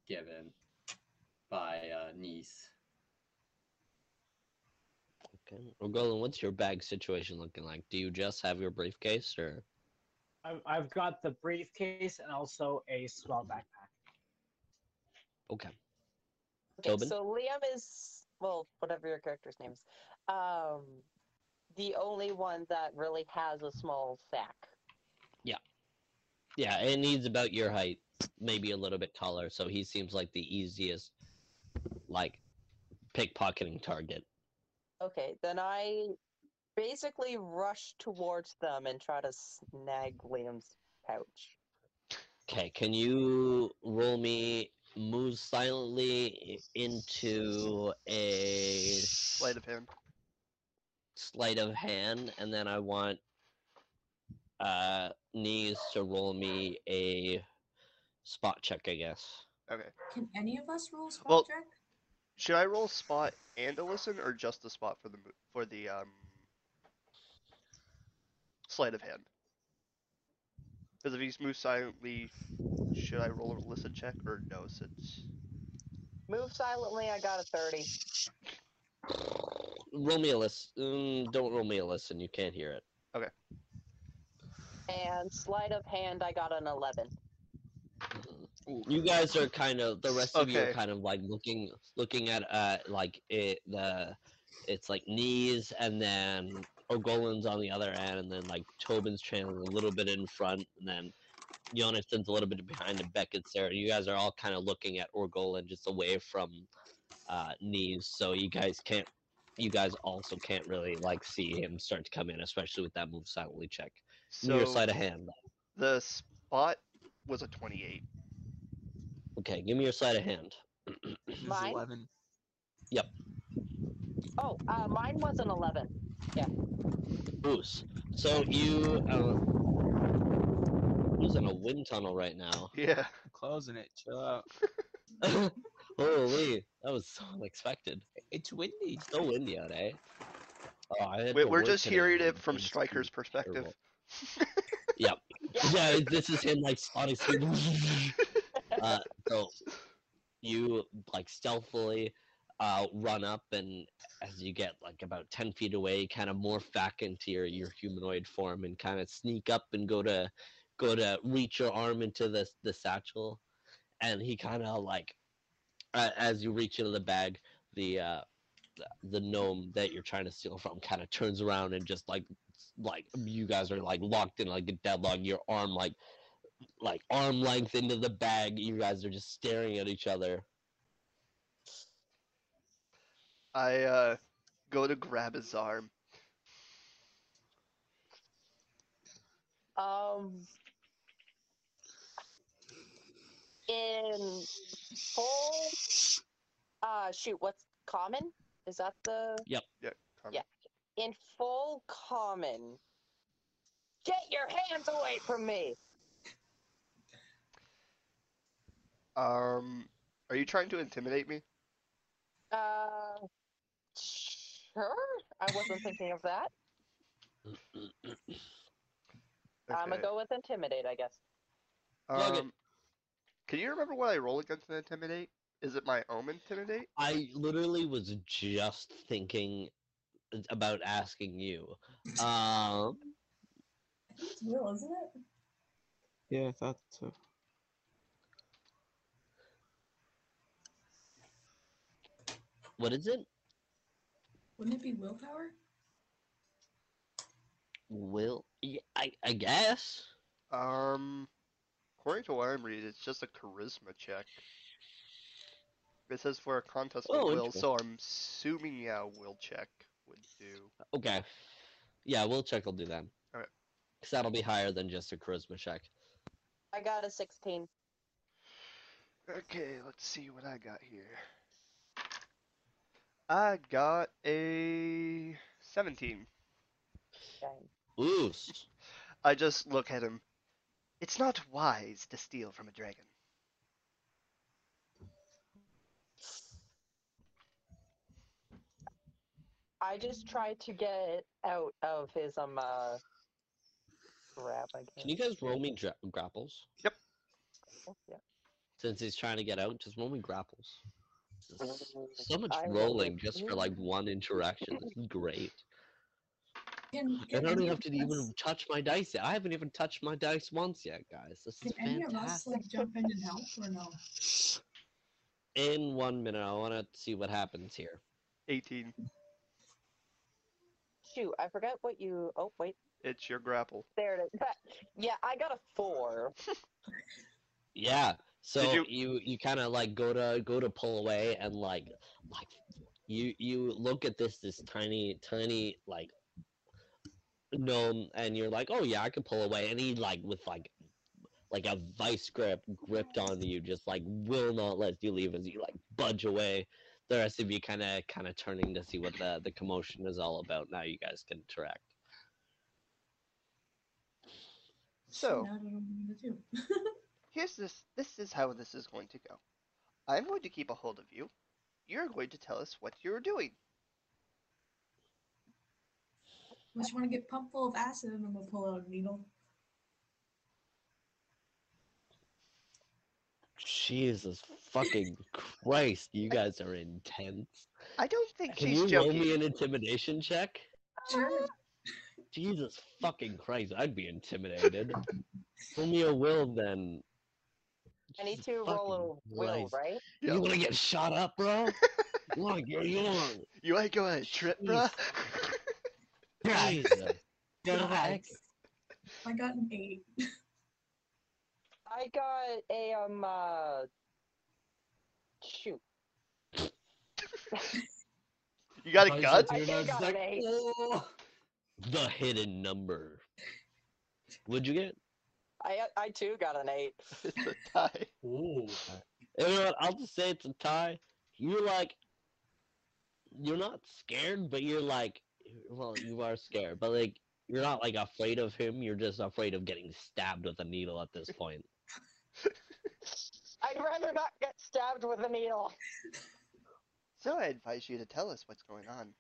D: given by uh niece
A: Okay. Well, Golan, what's your bag situation looking like? Do you just have your briefcase or
F: I've, I've got the briefcase and also a small backpack.
A: okay.
G: Okay,
A: Tobin?
G: so Liam is well, whatever your character's name is. Um, the only one that really has a small sack.
A: Yeah, and he's about your height, maybe a little bit taller, so he seems like the easiest like pickpocketing target.
G: Okay, then I basically rush towards them and try to snag Liam's pouch.
A: Okay, can you roll me move silently into a
C: Sleight of hand.
A: sleight of hand, and then I want uh knees to roll me a spot check, I guess.
C: Okay.
B: Can any of us roll spot
C: Well-
B: check?
C: Should I roll spot and a listen, or just the spot for the for the um sleight of hand? Because if he's moved silently, should I roll a listen check or no? Since
G: Move silently, I got a 30.
A: Roll me a list. Mm, don't roll me a listen. You can't hear it.
G: And sleight of hand, I got an 11.
A: You guys are kind of the rest of you are kind of like looking looking at uh like it the it's like knees and then Ogolin's on the other end and then like Tobin's trailing a little bit in front and then Jonathan's a little bit behind and Beckett's there. You guys are all kind of looking at Orgolin just away from uh knees so you guys can't you guys also can't really like see him start to come in especially with that move silently check. Give
C: so
A: your sleight of hand.
C: the spot was a twenty-eight.
A: Okay, give me your sleight of hand.
E: It's
G: Mine?
E: 11.
G: Oh, uh, mine was an 11. Yeah.
A: Bruce. So you uh, who's in a wind tunnel right now?
C: Yeah.
E: I'm closing it. Chill out.
A: Holy, that was so unexpected.
E: It's windy.
A: It's so windy out, eh? Oh, I had
C: We,
A: to
C: we're just hearing it from
A: it's
C: Striker's perspective.
A: Terrible. Yeah, this is him like spotting. uh, so you like stealthily uh, run up, and as you get like about ten feet away, kind of morph back into your your humanoid form, and kind of sneak up and go to go to reach your arm into the the satchel, and he kind of like uh, as you reach into the bag, the uh, the, the gnome that you're trying to steal from kind of turns around and just like like you guys are like locked in like a deadlock. Your arm like like arm length into the bag. You guys are just staring at each other.
C: I uh go to grab his arm.
G: Um, in full. Uh, shoot, what's common? Is that the
C: Come.
G: Yeah. In full common? Get your hands away from me!
C: Um, are you trying to intimidate me?
G: Uh, sure. I wasn't thinking of that. I'm gonna go with intimidate, I guess.
A: Plug.
C: Um, can you remember what I roll against an intimidate? Is it my own intimidate?
A: I literally was just thinking about asking you. Um,
B: I think it's Will, isn't it?
E: Yeah, I thought so.
A: what is it?
B: Wouldn't it be willpower?
A: Will yeah, I I guess.
C: Um, according to what I'm reading, it's just a charisma check. It says for a contest of
A: Oh,
C: will, so I'm assuming yeah, a will check would do.
A: Okay. Yeah, we'll check. I'll do that.
C: Alright.
A: Because that'll be higher than just a charisma check.
G: I got a 16.
C: Okay, let's see what I got here. I got a 17.
G: Dang.
A: Ooh.
C: I just look at him. It's not wise to steal from a dragon.
G: I just tried to get out of his um uh grab. I guess.
A: Can you guys roll me dra- grapples?
G: Yep. yeah.
A: Since he's trying to get out, just roll me grapples. This So much
G: I
A: rolling just for like one interaction. This is great.
B: Can,
A: I don't even have to even touch my dice yet. I haven't even touched my dice once yet, guys. This
B: Can
A: is
B: any of us
A: fantastic.
B: like jump in and help or no?
A: In one minute, I want to see what happens here.
C: 18.
G: Shoot, I forgot what you. Oh wait,
C: It's your grapple.
G: there it is. yeah, I got a four.
A: Yeah. So
C: you-
A: you you, kind of like go to go to pull away and like like you you look at this this tiny tiny like gnome and you're like oh yeah I can pull away and he like with like like a vice grip gripped onto you just like will not let you leave as you like budge away. The rest of you kind of kind of turning to see what the the commotion is all about. Now you guys can interact.
C: So,
B: Now I don't know what to do.
C: here's this. This is how this is going to go. I'm going to keep a hold of you. You're going to tell us what you're doing.
B: Unless you want to get pumped full of acid and then we'll pull out a needle.
A: Jesus fucking Christ, you guys are intense.
C: I don't think
A: Can
C: she's
A: you
C: joking.
A: roll me an intimidation check?
B: Sure.
A: Jesus fucking Christ, I'd be intimidated. roll me a will then.
G: I need to roll a
A: fucking
G: will,
A: Christ.
G: right?
C: Yeah.
A: You wanna get shot up, bro? you wanna get you wanna
C: You ain't go on a trip, bro?
A: Jesus.
B: Nice. I got an eight.
G: I got a um uh shoot.
C: you got a
D: thought
C: gun?
D: you said
G: I got
D: was
G: an
D: like,
G: eight.
D: "Oh."
A: The hidden number. What'd you get?
G: I I too got an eight.
C: it's a tie.
D: Ooh.
A: You know what? I'll just say it's a tie. You're like, you're not scared, but you're like, well, you are scared, but like, you're not like afraid of him. You're just afraid of getting stabbed with a needle at this point.
G: I'd rather not get stabbed with a needle.
C: So I advise you to tell us what's going on.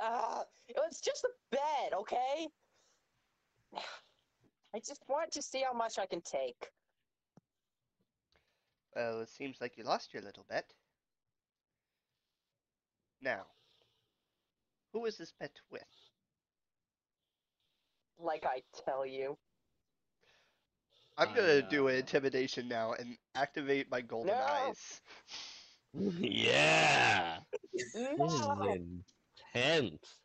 G: Uh, it was just a bed, okay? I just want to see how much I can take.
C: Well, it seems like you lost your little bet. Now, who is this bet with?
G: Like I tell you.
C: I'm gonna do an intimidation now and activate my golden
G: No.
C: eyes.
A: yeah, this is
G: No!
A: intense.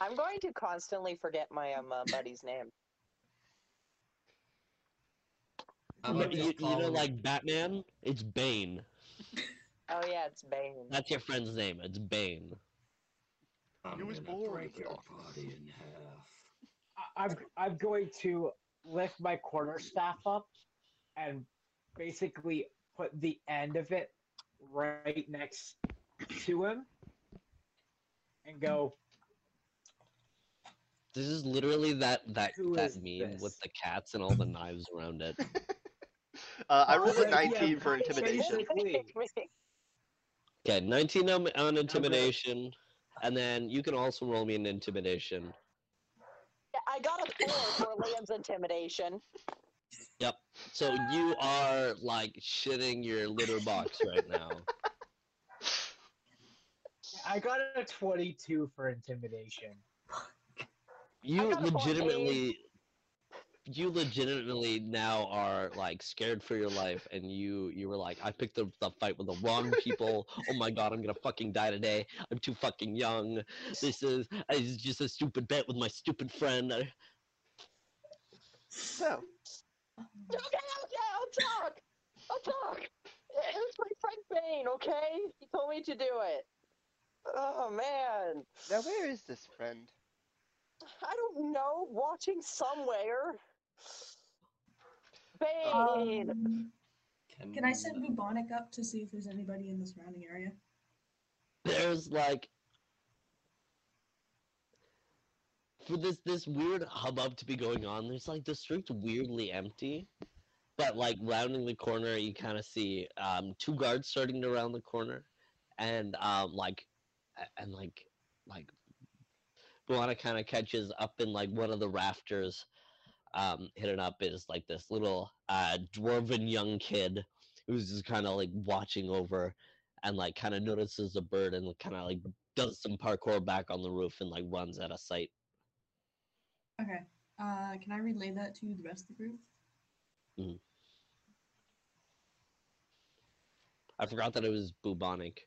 G: I'm going to constantly forget my um uh, buddy's name.
D: I
A: You,
D: might
A: you- you
D: call
A: know,
D: him-
A: like Batman, it's Bane.
G: Oh yeah, it's Bane.
A: That's your friend's name. It's Bane.
D: I'm
C: He was
D: gonna
C: born
D: break
C: with
D: your
C: it.
D: body in half.
F: I- I'm I'm going to lift my quarterstaff up and basically put the end of it right next to him and go,
A: This is literally that that
F: Who
A: that
F: is
A: meme with the cats and all the knives around it.
C: Uh, I rolled a
F: yeah,
C: 19 for intimidation.
A: Okay, 19 on, on intimidation, and then you can also roll me an intimidation.
G: I got a four for Liam's intimidation. Yep.
A: So you are like shitting your litter box right now.
F: I got a 22 for intimidation.
A: You
G: got a
A: legitimately, you legitimately now are like scared for your life, and you you were like, I picked the, the fight with the wrong people. oh my god, I'm gonna fucking die today. I'm too fucking young. This is it's just a stupid bet with my stupid friend.
C: So,
G: Okay, okay, I'll talk. I'll talk. It was my friend Bane, okay? He told me to do it. Oh man,
C: now where is this friend?
G: I don't know. Watching somewhere. Bane.
B: Um, can I send Bubonic up to see if there's anybody in the surrounding area?
A: There's like for this this weird hubbub to be going on. There's like the street's weirdly empty, but like rounding the corner, you kind of see um, two guards starting to round the corner, and um, like and like like Buana kind of catches up in like one of the rafters. Um, hidden up is like this little uh, dwarven young kid who's just kind of like watching over and like kind of notices a bird and kind of like does some parkour back on the roof and like runs out of sight.
B: Okay. Uh, can I relay that to the rest of the group?
A: I forgot that it was bubonic,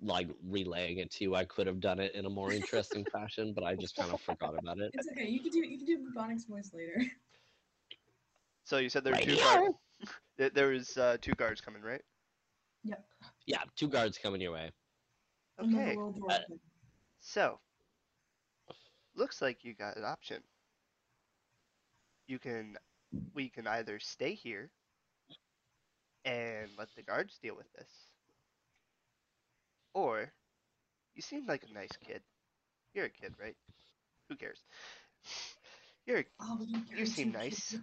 A: like relaying it to you. I could have done it in a more interesting fashion, but I just kind of forgot about it.
B: It's okay. You can do you can do Bubonic's voice later.
C: So you said there were
A: Right
C: two
A: here.
C: guards. There there was uh, two guards coming, right?
B: Yep.
A: Yeah, two guards coming your way.
B: And then the
C: Okay.
A: Uh.
C: So, looks like you got an option. You can, we can either stay here and let the guards deal with this, or you seem like a nice kid. You're a kid, right? Who cares? You're.
B: Oh, you,
C: you seem nice.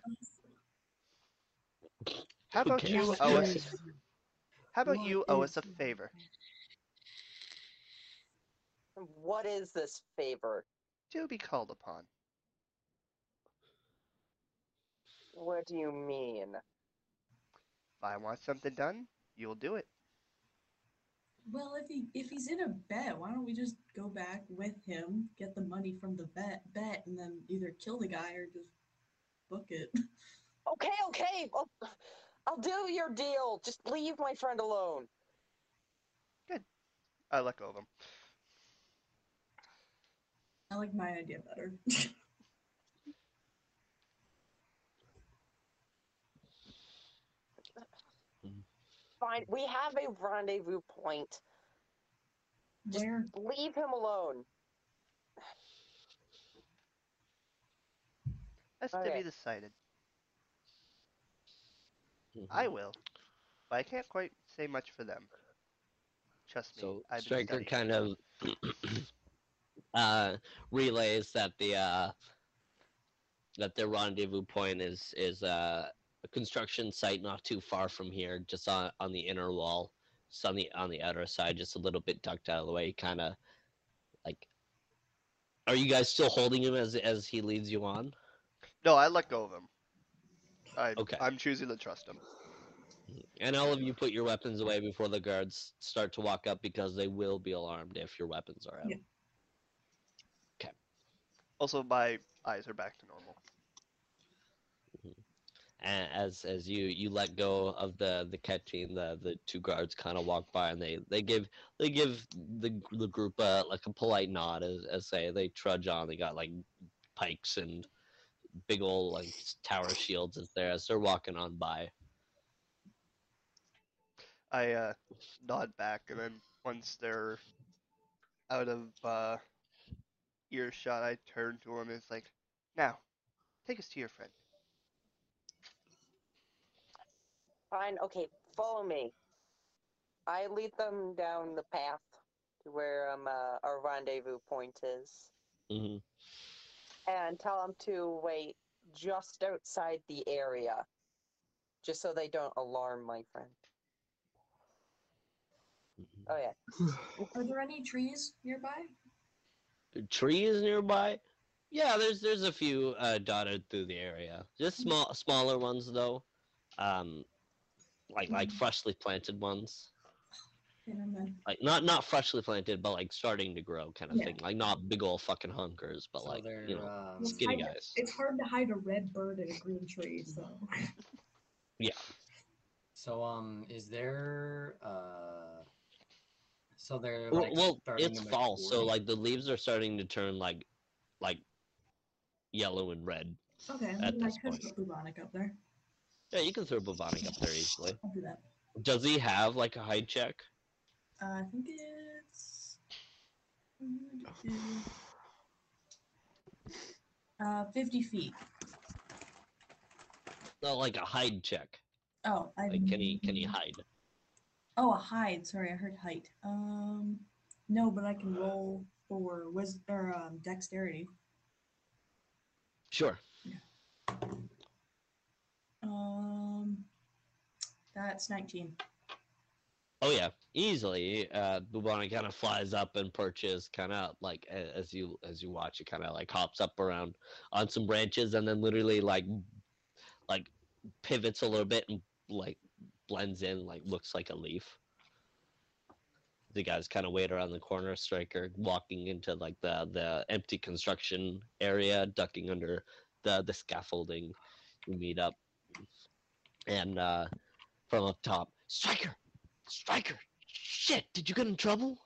C: how
A: Who
C: about you owe us? How about you owe us a favor?
G: What is this favor?
C: To be called upon.
G: What do you mean?
C: If I want something done, you'll do it.
B: Well, if he if he's in a bet, why don't we just go back with him, get the money from the bet bet, and then either kill the guy or just book it.
G: Okay, okay. I'll, I'll do your deal. Just leave my friend alone. Good.
C: I let go of him.
B: I like my idea better.
G: Fine. We have a rendezvous point. Just
B: Where?
G: leave him alone.
C: That's to
G: Okay.
C: be decided. I will, but I can't quite say much for them. Trust me.
A: So
C: I've been
A: Striker
C: studying.
A: kind of uh, relays that the uh, that the rendezvous point is is uh, a construction site not too far from here, just on on the inner wall, just on the on the outer side, just a little bit tucked out of the way. Kind of like, are you guys still holding him as as he leads you on?
C: No, I let go of him. I,
A: Okay.
C: I'm choosing to trust him.
A: And all of you put your weapons away before the guards start to walk up because they will be alarmed if your weapons are out.
B: Yeah.
C: Also, my eyes are back to normal.
A: As as you you let go of the the catching, the the two guards kind of walk by and they they give they give the the group uh, like a polite nod as as say they trudge on. They got like pikes and big old like tower shields as there as they're walking on by.
C: I uh, nod back, and then once they're out of uh, earshot, I turn to him and it's like, "Now, take us to your friend."
G: Fine. Okay, follow me. I lead them down the path to where um uh, our rendezvous point is,
A: hmm
G: and tell them to wait just outside the area, just so they don't alarm my friend. Oh yeah.
B: Are there any trees nearby?
A: trees nearby yeah there's there's a few uh dotted through the area just small smaller ones though um like like
B: Mhm.
A: freshly planted ones
B: Okay,
A: like not not freshly planted but like starting to grow kind of
B: Yeah.
A: thing like not big old fucking hunkers but
D: So
A: like you know
B: Well,
A: skinny
B: hide-
A: guys
B: It's hard to hide a red bird in a green tree, so. Yeah.
D: So um, is there uh, so they're
A: well,
D: like
A: well
D: starting
A: it's fall so like the leaves are starting to turn like like yellow and red
B: Okay,
A: At
B: then I
A: this
B: could
A: point.
B: put bubonic up there.
A: Yeah you can throw bubonic up there easily
B: I'll do that.
A: does he have like a hide check
B: Uh, I think it's. Uh, 50 feet.
A: no like a hide check
B: Oh, I.
A: like can he can he hide
B: Oh, a hide. Sorry, I heard height. Um, no, but I can roll for wis or um, dexterity.
A: sure
B: Um, that's 19.
A: Oh yeah, easily. Uh, Bubonic kind of flies up and perches, kind of like as you as you watch, it kind of like hops up around on some branches, and then literally like like pivots a little bit and like blends in, like looks like a leaf. The guys kind of wait around the corner, striker walking into like the the empty construction area, ducking under the the scaffolding. You meet up, and uh, from up top, striker. Striker! Shit! Did you get in trouble?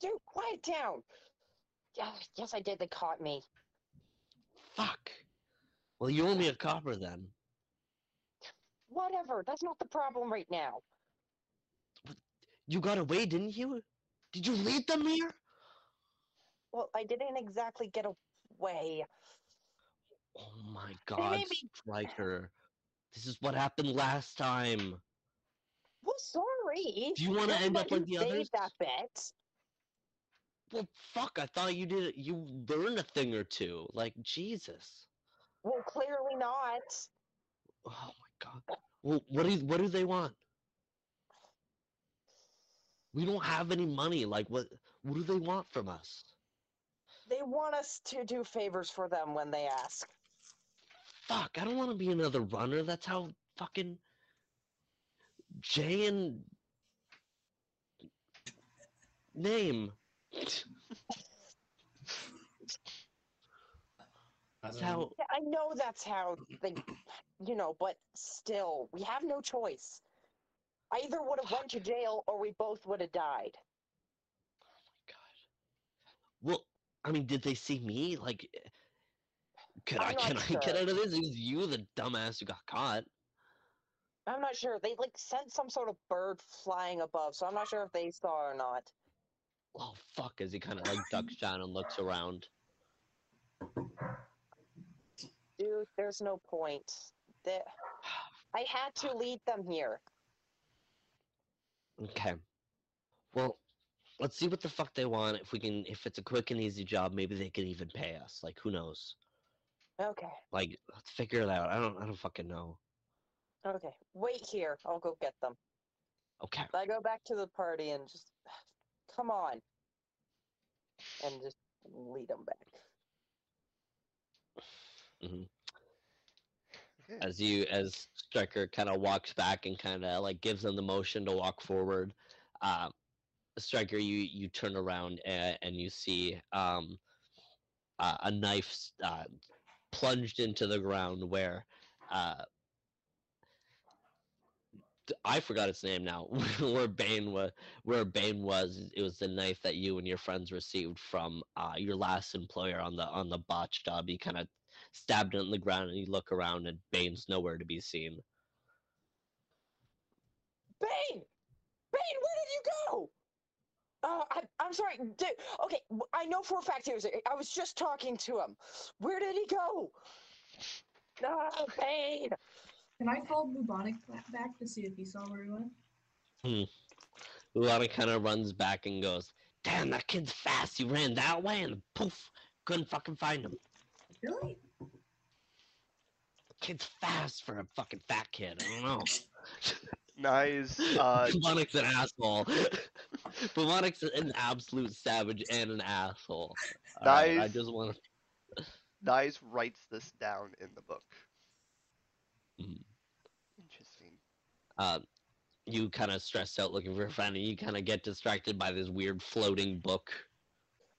G: Dude, quiet down. Yes, I did. They caught me.
A: Fuck. Well, you owe me a copper then.
G: Whatever. That's not the problem right now.
A: You got away, didn't you? Did you lead them here?
G: Well, I didn't exactly get away.
A: Oh my god, Striker. This is what happened last time.
G: Well, sorry.
A: Do you want to end up like the others?
G: that bit.
A: Well, fuck, I thought you did You learned a thing or two. Like, Jesus.
G: Well, clearly not.
A: Oh my god. Well, what do what do they want? We don't have any money. Like, what what do they want from us?
G: They want us to do favors for them when they ask.
A: Fuck, I don't want to be another runner. That's how fucking Jay and name. That's how
G: Yeah, I know that's how they, you know, but still, we have no choice. I either would have went to jail or we both would have died.
A: Oh my God. Well, I mean, did they see me? Like, could
G: I'm
A: I can I get out of this? It was you, the dumbass who got caught.
G: I'm not sure. They like sent some sort of bird flying above, so I'm not sure if they saw or not.
A: Oh fuck! As he kind of like ducks down and looks around.
G: Dude, there's no point. That I had to lead them here.
A: Okay. Well, let's see what the fuck they want. If we can, if it's a quick and easy job, maybe they can even pay us. Like, who knows?
G: Okay.
A: Like, let's figure it out. I don't, I don't fucking know.
G: Okay. Wait here. I'll go get them.
A: Okay.
G: I go back to the party and just come on. And just lead them back.
C: Okay.
A: As you, as Striker kind of walks back and kind of like gives them the motion to walk forward. Uh, Striker, you you turn around and, and you see um, uh, a knife uh, plunged into the ground where uh, I forgot its name now. where Bane was, where Bane was, it was the knife that you and your friends received from uh, your last employer on the on the botch job. You kind of stabbed it in the ground, and you look around, and Bane's nowhere to be seen.
G: Bane! Bane, where did you go? Uh, I, I'm sorry. Dude, okay, I know for a fact he was. I was just talking to him. Where did he go? Ah, Bane!
B: Can I call Bubonic back to see if he saw where he went?
A: Luana kind of runs back and goes, "Damn, that kid's fast. He ran that way and poof, couldn't fucking find him.
B: Really?
A: Kid's fast for a fucking fat kid. I don't know."
C: Nice. Uh,
A: Bubonic's an asshole. Bubonic's an absolute savage and an asshole. Alright, I just want to.
C: Nyes writes this down in the book.
A: Mhm.
C: Interesting.
A: Uh, you kind of stressed out looking for a friend, and you kind of get distracted by this weird floating book.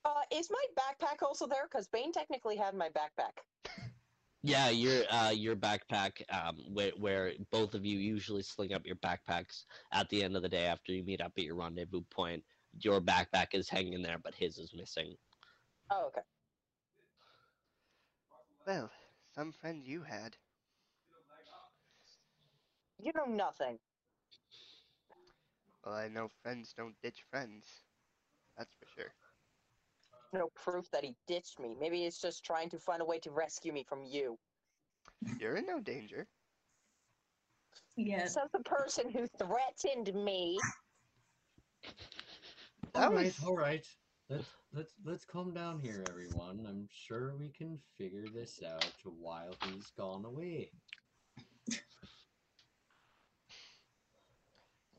G: Uh, is my backpack also there? Because Bane technically had my backpack.
A: Yeah, your uh, your backpack, um, where where both of you usually sling up your backpacks at the end of the day after you meet up at your rendezvous point. Your backpack is hanging there, but his is missing.
G: Oh, okay.
C: Well, some friend you had.
G: You know nothing.
C: Well, I know friends don't ditch friends. That's for sure.
G: No proof that he ditched me. Maybe he's just trying to find a way to rescue me from you.
C: You're in no danger.
B: Yeah.
G: Says the person who threatened me.
C: That
D: All right,
C: was-
D: all right. Let's let's let's calm down here, everyone. I'm sure we can figure this out while he's gone away.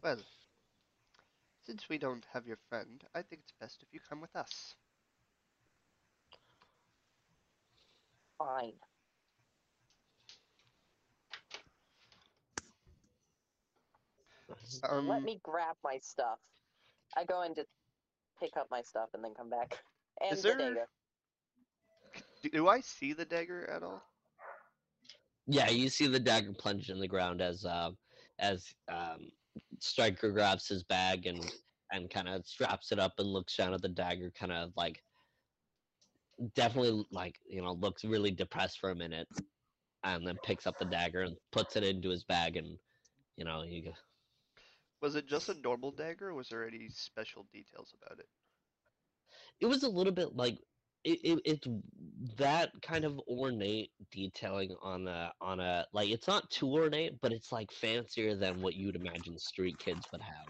C: Well, since we don't have your friend, I think it's best if you come with us.
G: Fine.
C: Um,
G: Let me grab my stuff. I go in to pick up my stuff and then come back. And
C: Is
G: the
C: there-
G: dagger.
C: do, do I see the dagger at all?
A: Yeah, you see the dagger plunged in the ground as uh, as um, Striker grabs his bag and and kind of straps it up and looks down at the dagger, kind of like definitely like you know looks really depressed for a minute, and then picks up the dagger and puts it into his bag, and you know he go-
C: Was it just a normal dagger, or was there any special details about it?
A: it was a little bit like it, it it's that kind of ornate detailing on a on a like it's not too ornate but it's like fancier than what you'd imagine street kids would have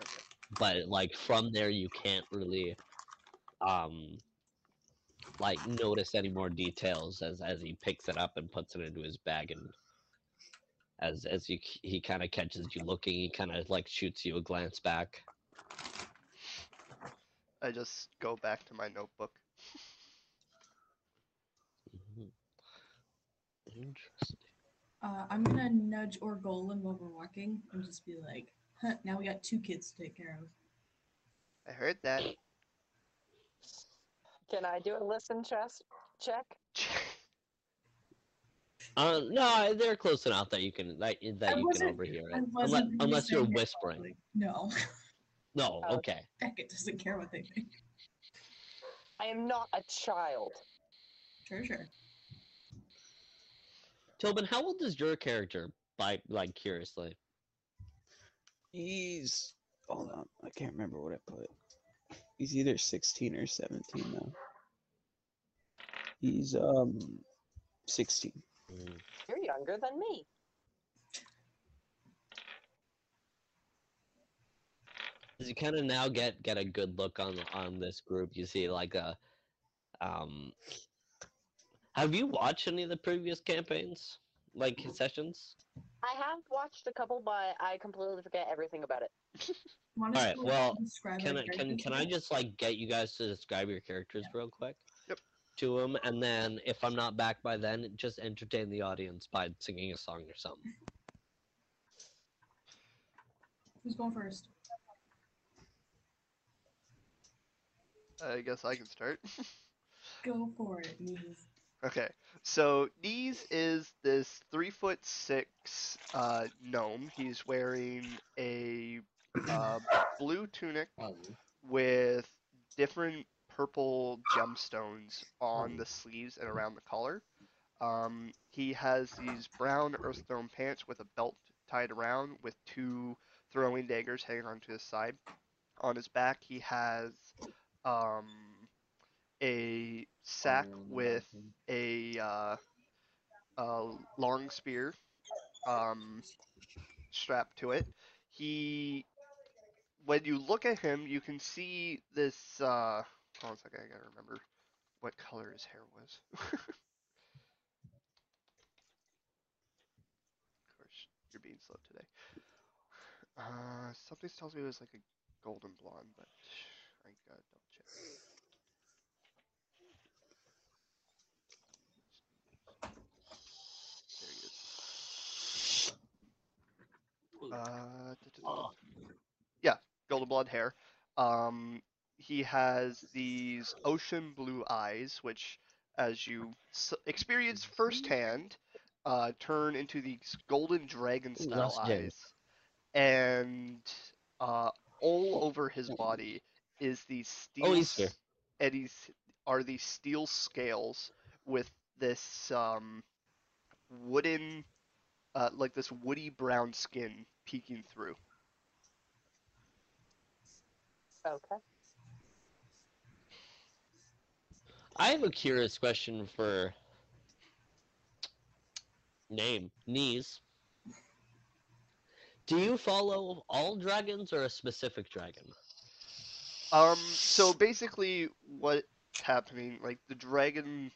C: Okay.
A: but like from there you can't really um like notice any more details as as he picks it up and puts it into his bag and as as you he kind of catches you looking he kind of like shoots you a glance back
C: I just go back to my notebook.
A: Mhm. Interesting.
B: Uh, I'm gonna nudge Orgolin while we're walking and just be like, huh, now we got two kids to take care of.
C: I heard that.
G: Can I do a listen chest check?
A: Uh, no, they're close enough that you can that, that
B: I
A: you can
B: wasn't-
A: overhear
B: I
A: it. Unless,
B: wasn't really
A: unless you're
B: saying it
A: whispering.
B: loudly. No,
A: No,
G: Oh.
A: okay.
B: Beckett doesn't care what they think.
G: I am not a child.
B: Sure, sure.
A: Tobin, how old is your character? By like curiously.
E: He's hold on, I can't remember what I put. He's either 16 or 17 now. He's um 16.
A: Mm.
G: You're younger than me.
A: As you kind of now get get a good look on on this group, you see like a um. Have you watched any of the previous campaigns, like sessions?
G: I have watched a couple, but I completely forget everything about it.
A: Alright, well, Can I can can
B: a
A: I
B: bit?
A: just like get you guys to describe your characters real quick?
C: Yep.
A: To them, and then if I'm not back by then, just entertain the audience by singing a song or something.
B: Who's going first?
C: I guess I can start.
B: Go for it, Knees.
C: Okay, so Knees is this three foot six uh, gnome. He's wearing a uh, blue tunic
D: Um,
C: with different purple gemstones on the sleeves and around the collar. Um, he has these brown earthstone pants with a belt tied around with two throwing daggers hanging onto his side. On his back, he has um, a sack
D: um,
C: with a uh, a long spear um, strapped to it. He, when you look at him, you can see this. Uh, hold on a second, I gotta remember what color his hair was. of course, you're being slow today. Uh, something tells me it was like a golden blonde, but I gotta double check. There he is. Uh,
A: Oh,
C: yeah, golden blonde hair. Um, he has these ocean blue eyes, which, as you s- experience firsthand, uh, turn into these golden dragon style eyes. And uh, all over his body is these steel
A: Oh, he's here.
C: s- and he's are these steel scales with this um, wooden, uh, like this woody brown skin peeking through.
G: Okay.
A: I have a curious question for name knees. Do you follow all dragons or a specific dragon?
C: Um, so basically, what's happening, like the dragon,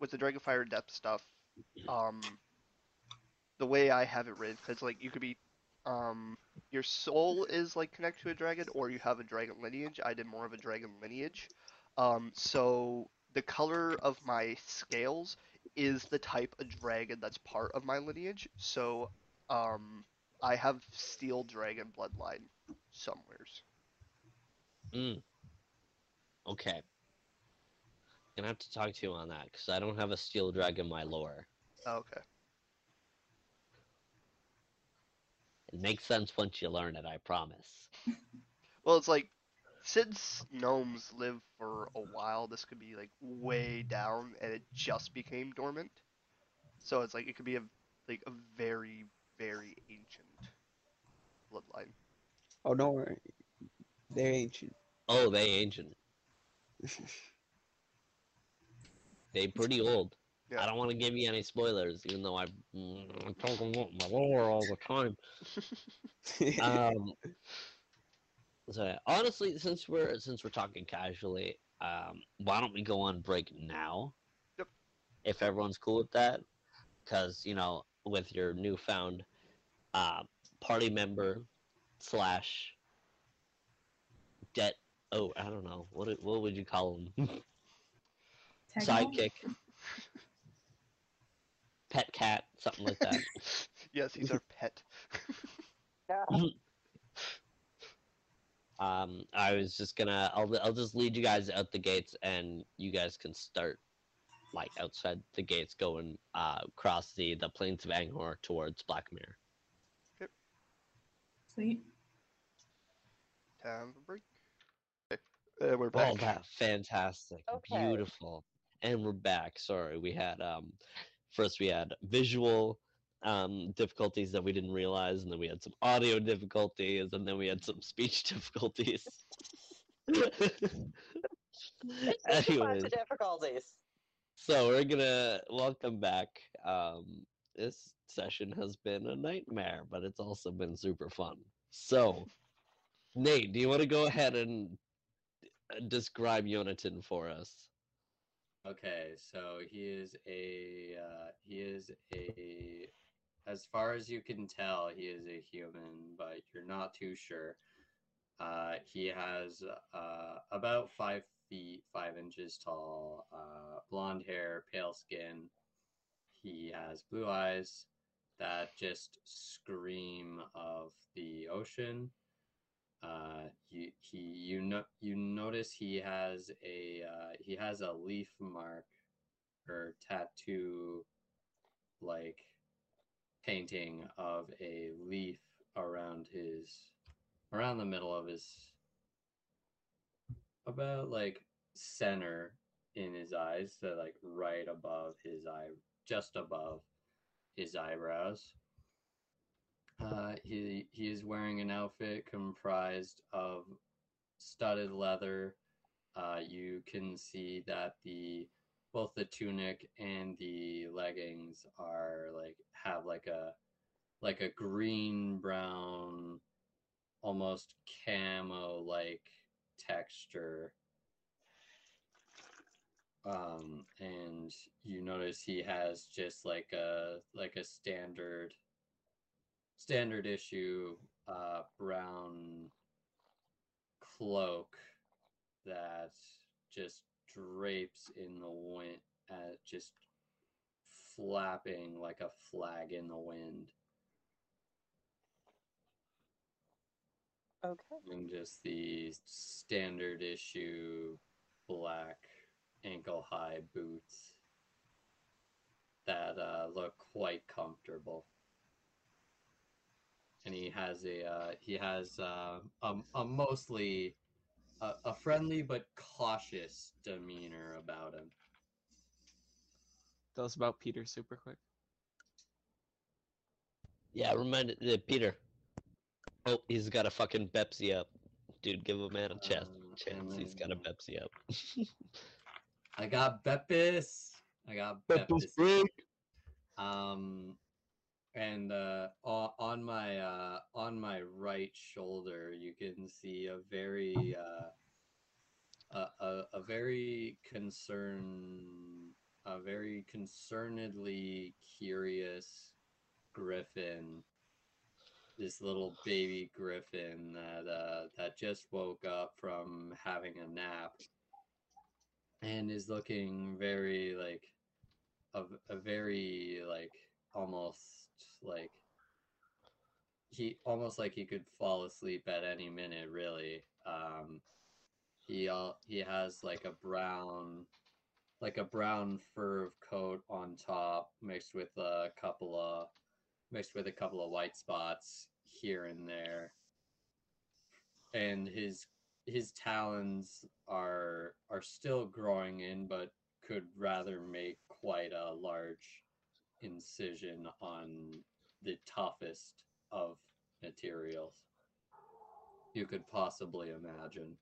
C: with the Dragonfire Depth stuff, um, the way I have it written, because like you could be, um, your soul is like connected to a dragon, or you have a dragon lineage. I did more of a dragon lineage. Um, so the color of my scales is the type of dragon that's part of my lineage. So, um, I have steel dragon bloodline somewheres.
A: Mm. Okay. Gonna have to talk to you on that because I don't have a steel dragon in my lore.
C: Oh, okay.
A: It makes sense once you learn it, I promise.
C: Well, it's like since gnomes live for a while, this could be like way down, and it just became dormant. So it's like it could be a like a very very ancient bloodline.
E: Oh, don't worry. Uh, They're ancient.
A: Oh, they ancient. They pretty old.
C: Yeah.
A: I don't want to give you any spoilers, even though I, mm, I talk about my lore all the time. um so honestly since we're since we're talking casually um why don't we go on break now
C: Yep.
A: if everyone's cool with that because you know with your newfound uh party member slash debt oh i don't know what what would you call him sidekick pet cat something like that
C: yes, he's our pet.
G: Yeah.
A: Um, I was just gonna, I'll, I'll just lead you guys out the gates, and you guys can start, like outside the gates, going uh across the the plains of Angor towards Blackmere.
B: Sweet.
C: Time for break. Okay. Uh, we're back.
A: Oh, that fantastic,
G: Okay.
A: beautiful, and we're back. Sorry, we had um, first we had visual um difficulties that we didn't realize, and then we had some audio difficulties, and then we had some speech difficulties.
G: It's just a bunch
A: Anyways.
G: difficulties.
A: So we're gonna welcome back. Um, this session has been a nightmare, but it's also been super fun. So, Nate, do you want to go ahead and uh, describe Yonatan for us?
D: Okay, so he is a uh, he is a as far as you can tell, he is a human, but you're not too sure. Uh, he has uh, about five feet five inches tall, uh, blonde hair, pale skin. He has blue eyes that just scream of the ocean. Uh, you, he you know you notice he has a uh, he has a leaf mark or tattoo like painting of a leaf around his around the middle of his about like center in his eyes so like right above his eye just above his eyebrows uh, he he is wearing an outfit comprised of studded leather. Uh, you can see that the both the tunic and the leggings are like have like a like a green brown, almost camo like texture. Um, and you notice he has just like a like a standard standard issue uh, brown cloak that just drapes in the wind, uh, just flapping like a flag in the wind,
G: Okay.
D: and just the standard issue black ankle high boots that uh, look quite comfortable. And he has a uh, he has uh, a, a mostly a, a friendly but cautious demeanor about him.
E: Tell us about Peter super quick.
A: Yeah, reminded uh, Peter. Oh, he's got a fucking Pepsi up. Dude, give a man a chance.
D: Um,
A: chance. He's got a Pepsi up.
D: I got Beppis. I got Beppis. Um, and uh, on, my uh, on my right shoulder, you can see a very uh, a, a, a very concern a very concernedly curious griffin. This little baby griffin that uh, that just woke up from having a nap and is looking very like a, a very like almost like he almost like he could fall asleep at any minute really. Um he all he has like a brown like a brown fur coat on top mixed with a couple of mixed with a couple of white spots here and there. And his his talons are are still growing in but could rather make quite a large incision on the toughest of materials you could possibly imagine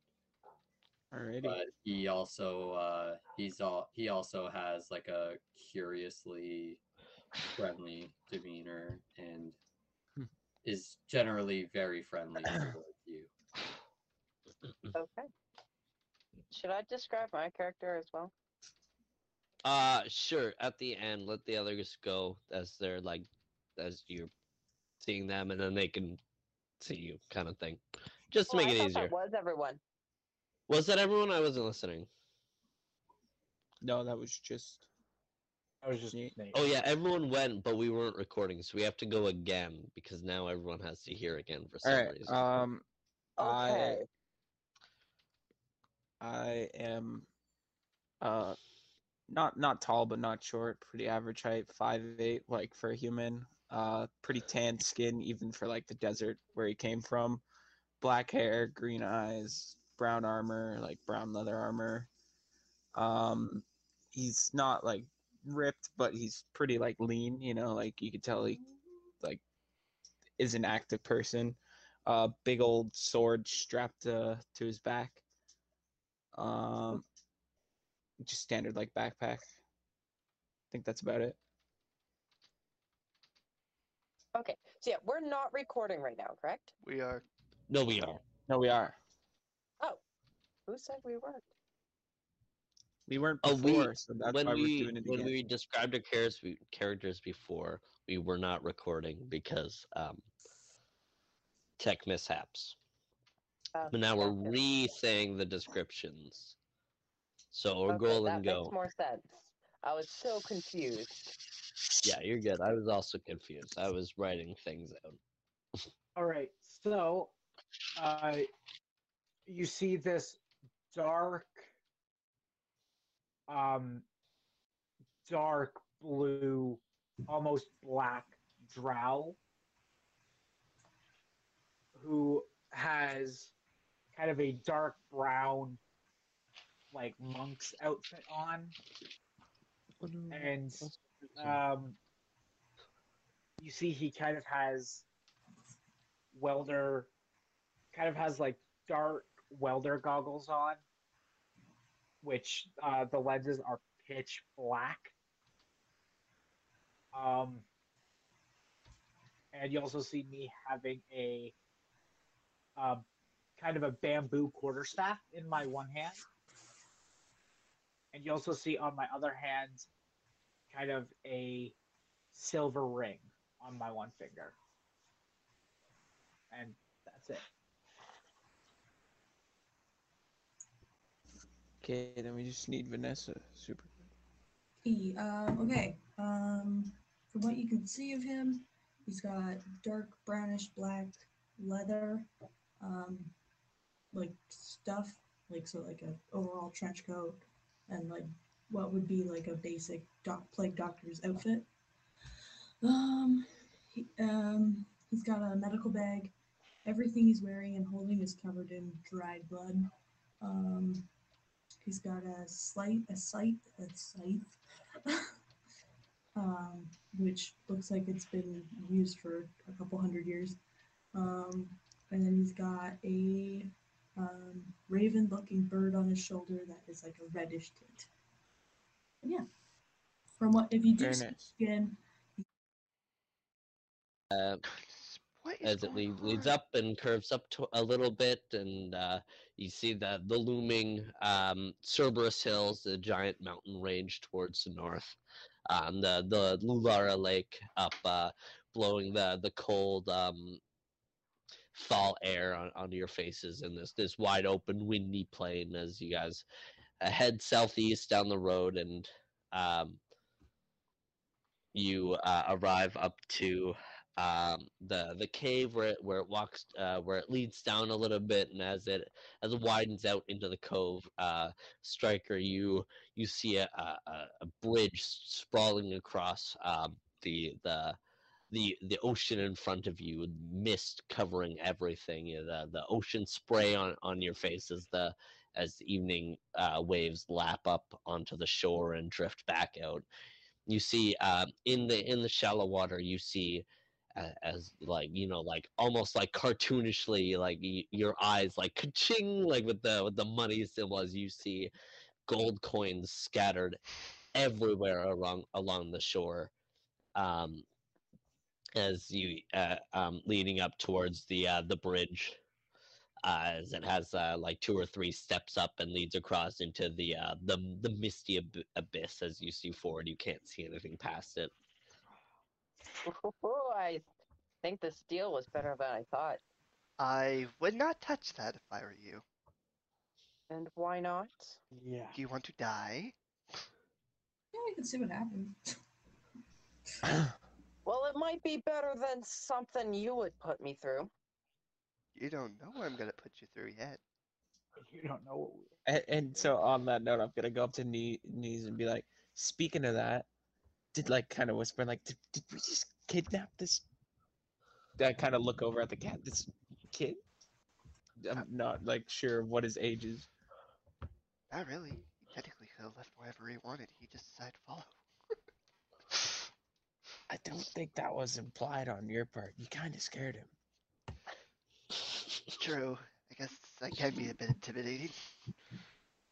E: Alrighty.
D: but he also uh he's all he also has like a curiously friendly demeanor and
E: Hmm.
D: is generally very friendly towards you
G: Okay. Should I describe my character as well?
A: Uh, sure. At the end, let the others go as they're like, as you're seeing them, and then they can see you, kind of thing. Just to
G: Oh,
A: make
G: I
A: it easier.
G: That was everyone.
A: Was that everyone? I wasn't listening.
E: No, that was just.
F: I was just
E: Ye-
A: Oh yeah, everyone went, but we weren't recording, so we have to go again because now everyone has to hear again for some
E: All right.
A: reason.
E: Um, I I am uh not not tall but not short, pretty average height, five eight, like for a human. Uh pretty tan skin even for like the desert where he came from. Black hair, green eyes, brown armor, like brown leather armor. Um he's not like ripped, but he's pretty like lean, you know, like you could tell he like is an active person. Uh big old sword strapped uh, to his back. Um, just standard like backpack. I think that's about it.
G: Okay. So yeah, we're not recording right now, correct?
C: We are.
A: no, we are.
E: No, we are.
G: Oh, who said we weren't?
E: We weren't
A: Oh, we-
E: before, so that's
A: when
E: why
A: we
E: we're doing it
A: when
E: again.
A: we described our characters we, characters before, we were not recording because um, tech mishaps.
G: Uh,
A: But now we're re-saying the descriptions. So we're
G: Okay,
A: going
G: that
A: go.
G: makes more sense. I was so confused.
A: Yeah, you're good. I was also confused. I was writing things out.
F: All right, so uh, you see this dark, um, dark blue, almost black drow who has kind of a dark brown, like monk's outfit on, and um, you see he kind of has welder kind of has like dark welder goggles on which uh, the lenses are pitch black. Um and you also see me having a um, kind of a bamboo quarterstaff in my one hand, and you also see on my other hand kind of a silver ring on my one finger, and that's it.
E: Okay, then we just need Vanessa. Super.
B: He, um, okay. Um, from what you can see of him, he's got dark brownish black leather, um, like stuff, like so, like a overall trench coat, and like what would be like a basic doc, plague doctor's outfit. Um, he, um, he's got a medical bag. Everything he's wearing and holding is covered in dried blood. Um, he's got a slight, a scythe, a scythe, um, which looks like it's been used for a couple hundred years. Um, and then he's got a um, raven-looking bird on his shoulder that is like a reddish tint. And yeah, from what if you do
E: Very
B: see
E: nice.
B: skin,
A: Uh, as it
C: going
A: lead, leads up and curves up to a little bit, and uh, you see the the looming um, Cerberus Hills, the giant mountain range towards the north, um, the the Lulara Lake up, uh, blowing the the cold um, fall air on, onto your faces in this this wide open windy plain as you guys uh, head southeast down the road and um, you uh, arrive up to um, the the cave where it where it walks uh, where it leads down a little bit, and as it as it widens out into the cove, uh, Striker, you you see a, a, a- a bridge sprawling across um, the the the the ocean in front of you, with mist covering everything. uh, The the ocean spray on on your face as the as the evening uh, waves lap up onto the shore and drift back out. You see um, in the in the shallow water, you see a- as like you know like almost like cartoonishly like y- your eyes like ka-ching like with the with the money symbol as you see gold coins scattered everywhere along along the shore um as you uh, um leading up towards the uh the bridge uh, as it has uh, like two or three steps up and leads across into the uh, the the misty ab- abyss as you see forward you can't see anything past it
G: Ooh, I think this deal was better than I thought.
C: I would not touch that if I were you.
G: And why not?
F: Yeah.
C: Do you want to die?
B: yeah, we can see what happens.
G: Well, it might be better than something you would put me through.
C: You don't know what I'm gonna put you through yet.
F: You don't know what we.
E: And, and so on that note, I'm gonna go up to knee, knees and be like, speaking of that, did like kind of whisper like, did, did we just kidnap this? I kind of look over at the cat. This kid. I'm not like sure what his age is.
C: Not really. He technically could have left wherever he wanted. He just decided to follow.
E: I don't think that was implied on your part. You kind of scared him.
C: True. I guess that can be a bit intimidating.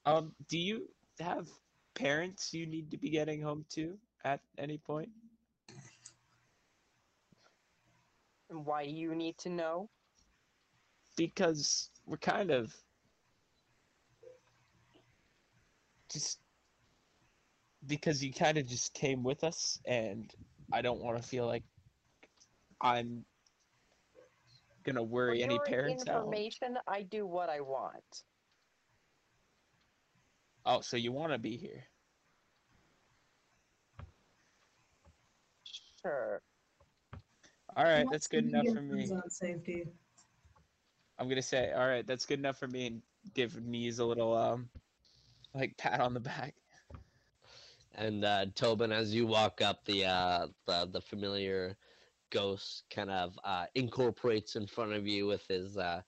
E: Um, do you have parents you need to be getting home to at any point?
G: And Why you need to know?
E: Because we're kind of just because you kind of just came with us, and I don't want to feel like I'm gonna
G: For
E: worry any
G: your
E: parents out.
G: information, I do what I want.
E: Oh, so you want to be here?
G: Sure.
E: All right, that's good enough for me.
B: his safety.
E: I'm gonna say, all right, that's good enough for me, and give knees a little um, like pat on the back.
A: And uh, Tobin, as you walk up, the uh, the the familiar ghost kind of uh, incorporates in front of you with his uh,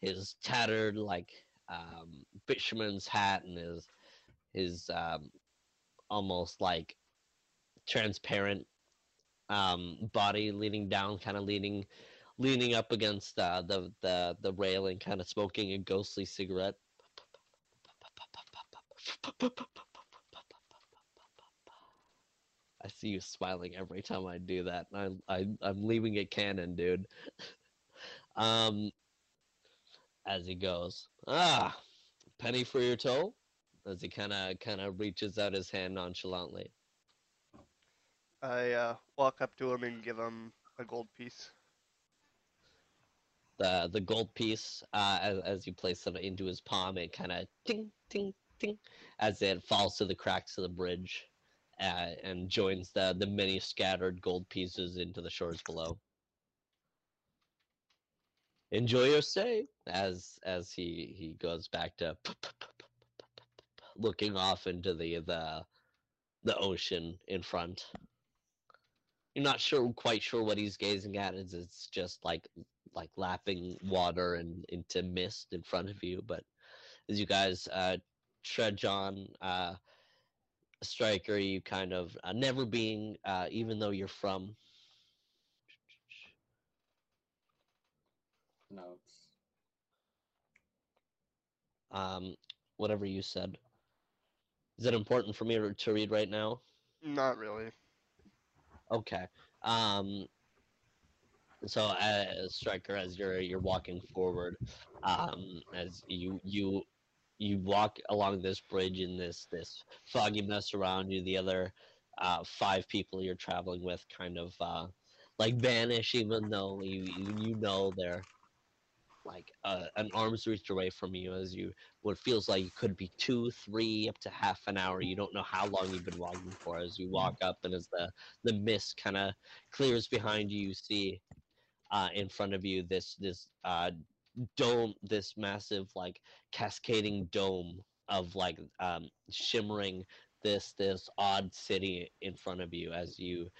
A: his tattered like um, fisherman's hat and his his um, almost like transparent um, body leaning down, kind of leaning leaning up against uh, the the the railing, kind of smoking a ghostly cigarette. As see you smiling every time I do that. I, I I'm leaving it canon, dude. um, as he goes, ah, penny for your toll. As he kind of kind of reaches out his hand nonchalantly.
C: I uh, walk up to him and give him a gold piece.
A: the the gold piece uh, as as you place it into his palm. It kind of ting ting ting as it falls to the cracks of the bridge uh, and joins the the many scattered gold pieces into the shores below. Enjoy your stay as as he he goes back to looking off into the the the ocean in front. You're not sure quite sure what he's gazing at. Is it's just like like lapping water and into mist in front of you. But as you guys uh, trudge on, uh, Striker, you kind of uh, never being, uh, even though you're from.
D: Notes.
A: Um, whatever you said. Is it important for me to, to read right now?
C: Not really.
A: Okay. Um, so as striker as you're you're walking forward um as you you you walk along this bridge in this this foggy mess around you the other uh five people you're traveling with kind of uh like vanish even though you you, know they're like uh, an arm's reach away from you as you what feels like it could be two three up to half an hour. You don't know how long you've been walking for as you walk up and as the the mist kind of clears behind you you see uh, in front of you this this uh, dome this massive like cascading dome of like um, shimmering this this odd city in front of you as you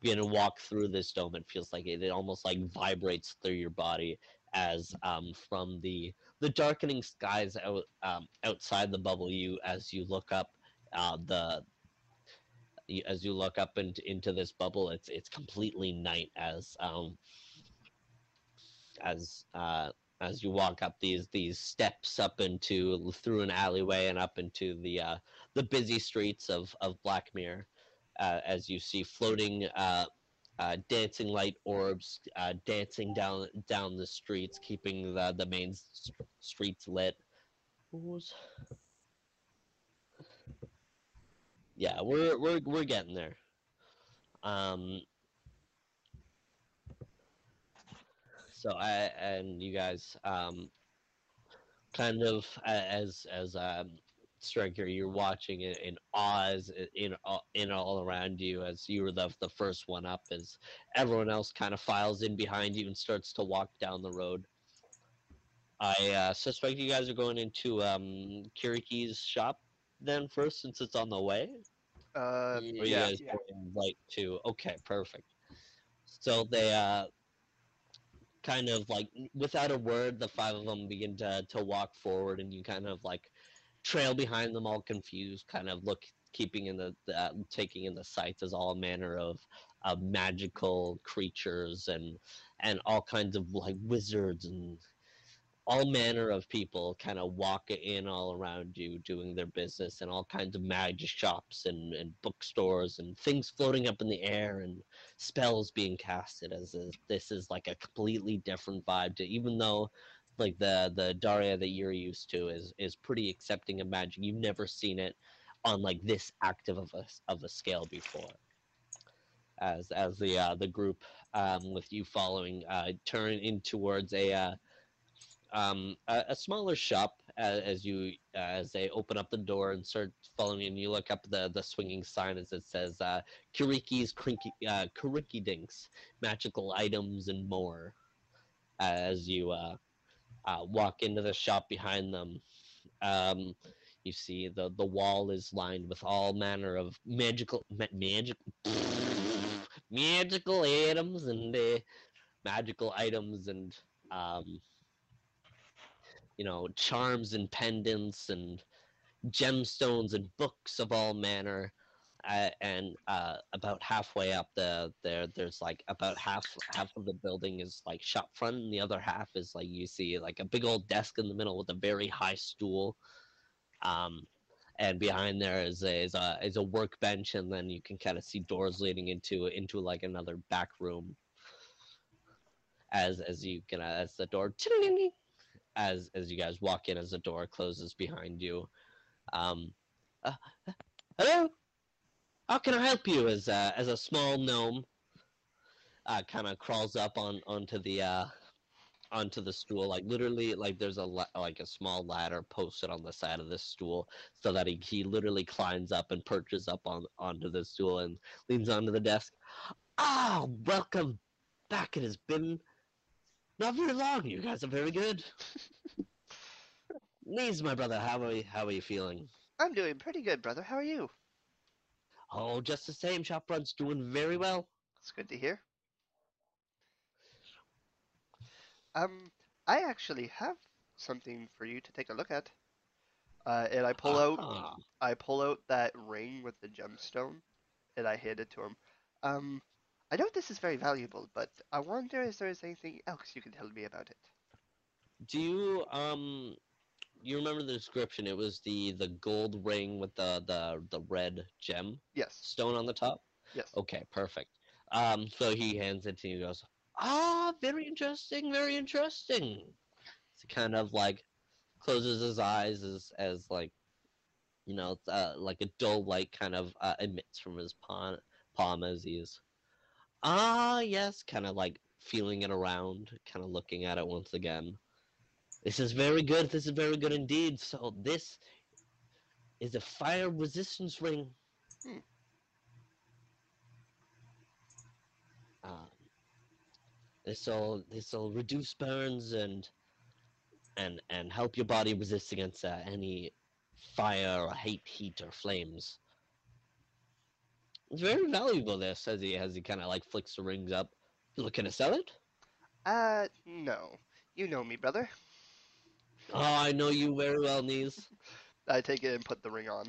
A: begin to walk through this dome. It feels like it, it almost like vibrates through your body as um, from the the darkening skies out um, outside the bubble you as you look up uh, the as you look up into into this bubble it's it's completely night as um as uh as you walk up these these steps up into through an alleyway and up into the uh the busy streets of of Blackmere uh, as you see floating uh uh, dancing light orbs uh, dancing down down the streets, keeping the the main s- streets lit. Yeah, we're we're we're getting there. Um. So I and you guys um, kind of as as um, striker you're watching it in awe as in all- in all around you as you were the the first one up as everyone else kind of files in behind you and starts to walk down the road. I uh, suspect you guys are going into um, Kiriki's shop then first, since it's on the way.
C: Uh, yeah.
F: yeah.
A: right to? Okay, perfect. So they uh, kind of like without a word, the five of them begin to to walk forward, and you kind of like trail behind them, all confused, kind of look, keeping in the, the uh, taking in the sights as all manner of uh, magical creatures and and all kinds of like wizards and all manner of people kind of walk in all around you doing their business and all kinds of magic shops and, and bookstores and things floating up in the air and spells being casted as if this is like a completely different vibe to even though like the the Daria that you're used to is is pretty accepting of magic. You've never seen it on like this active of a of a scale before. As as the uh, the group um, with you following uh, turn in towards a uh, um, a, a smaller shop as, as you uh, as they open up the door and start following and you look up the the swinging sign as it says uh, Kuriki's Krinky, uh, Kuriki Dinks magical items and more as you uh, uh, walk into the shop behind them. Um, you see the the wall is lined with all manner of magical ma- magic magical items and uh, magical items and um, you know charms and pendants and gemstones and books of all manner uh, and uh, about halfway up the there there's like about half half of the building is like shop front and the other half is like you see like a big old desk in the middle with a very high stool um and behind there is a is a is a workbench, and then you can kind of see doors leading into into like another back room. As as you can as the door as as you guys walk in, as the door closes behind you, um, uh, hello, how can I help you? As uh, as a small gnome, uh, kind of crawls up on onto the uh onto the stool. Like literally like there's a la- like a small ladder posted on the side of this stool so that he, he literally climbs up and perches up on onto the stool and leans onto the desk. Ah welcome back. It has been not very long you guys are very good Lee's my brother how are you, how are you feeling
C: I'm doing pretty good, brother. How are you?
A: oh just the same shop front's doing very well
C: It's good to hear. Um, I actually have something for you to take a look at. Uh, and I pull out
A: Ah,
C: I pull out that ring with the gemstone, and I hand it to him. Um, I know this is very valuable, but I wonder if there is anything else you can tell me about it.
A: Do you um you remember the description? It was the the gold ring with the the the red gem
C: Yes.
A: stone on the top.
C: Yes.
A: Okay, perfect. Um, so he hands it to you. and Goes, ah, very interesting, very interesting. So kind of like closes his eyes as as like you know uh, like a dull light kind of uh, emits from his palm palm as he's ah yes, kind of like feeling it around, kind of looking at it once again. This is very good. This is very good indeed. So this is a fire resistance ring.
C: Hmm.
A: Um, this'll this'll reduce burns and and and help your body resist against uh, any fire or heat, heat or flames. It's very valuable. This as he as he kind of like flicks the rings up. You looking to sell it?
C: Uh, no. You know me, brother.
A: Oh, I know you very well, Nies.
C: I take it and put the ring on.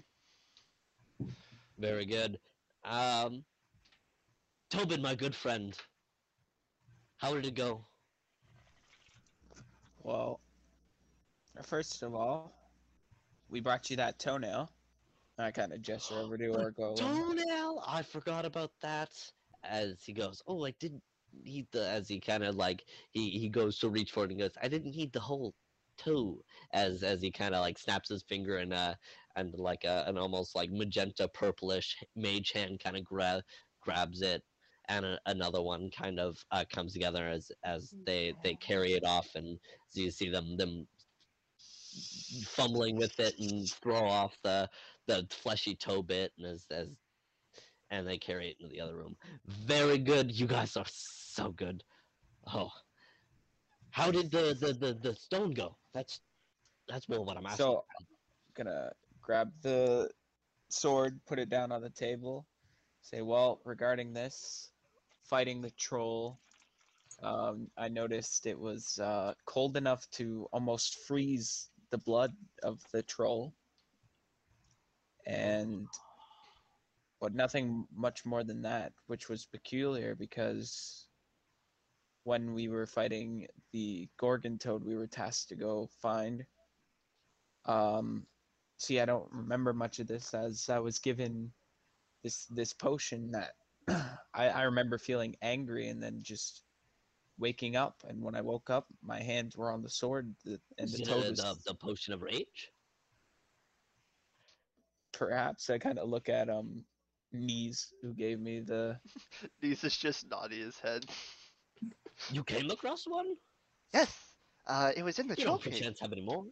A: Very good. Um, Tobin, my good friend, how did it go?
E: Well, first of all, we brought you that toenail. I kind of gesture over to her, go,
A: Toenail, I forgot about that. As he goes, oh, I didn't need the. As he kind of like he he goes to reach for it and goes, I didn't need the whole toe. As as he kind of like snaps his finger and uh and like a, an almost like magenta purplish mage hand kind of grab grabs it and a, another one kind of uh, comes together as as they they carry it off and so you see them them fumbling with it and throw off the the fleshy toe bit and as as and they carry it into the other room. Very good. You guys are so good. Oh, how did the the the, the stone go? That's that's more what I'm asking.
E: So, gonna grab the sword, put it down on the table, say, well, regarding this, fighting the troll, um, I noticed it was uh, cold enough to almost freeze the blood of the troll. And, but nothing much more than that, which was peculiar because when we were fighting the Gorgon Toad we were tasked to go find, um, see, I don't remember much of this as I was given this this potion that I, I remember feeling angry and then just waking up. And when I woke up, my hands were on the sword, the, and the
A: the,
E: toad was
A: the, the potion of rage.
E: Perhaps. I kind of look at um knees who gave me the
C: These is just nodding his head.
A: You came across one?
C: Yes. Uh, it was in the
A: You don't
C: trophy.
A: perchance have any more?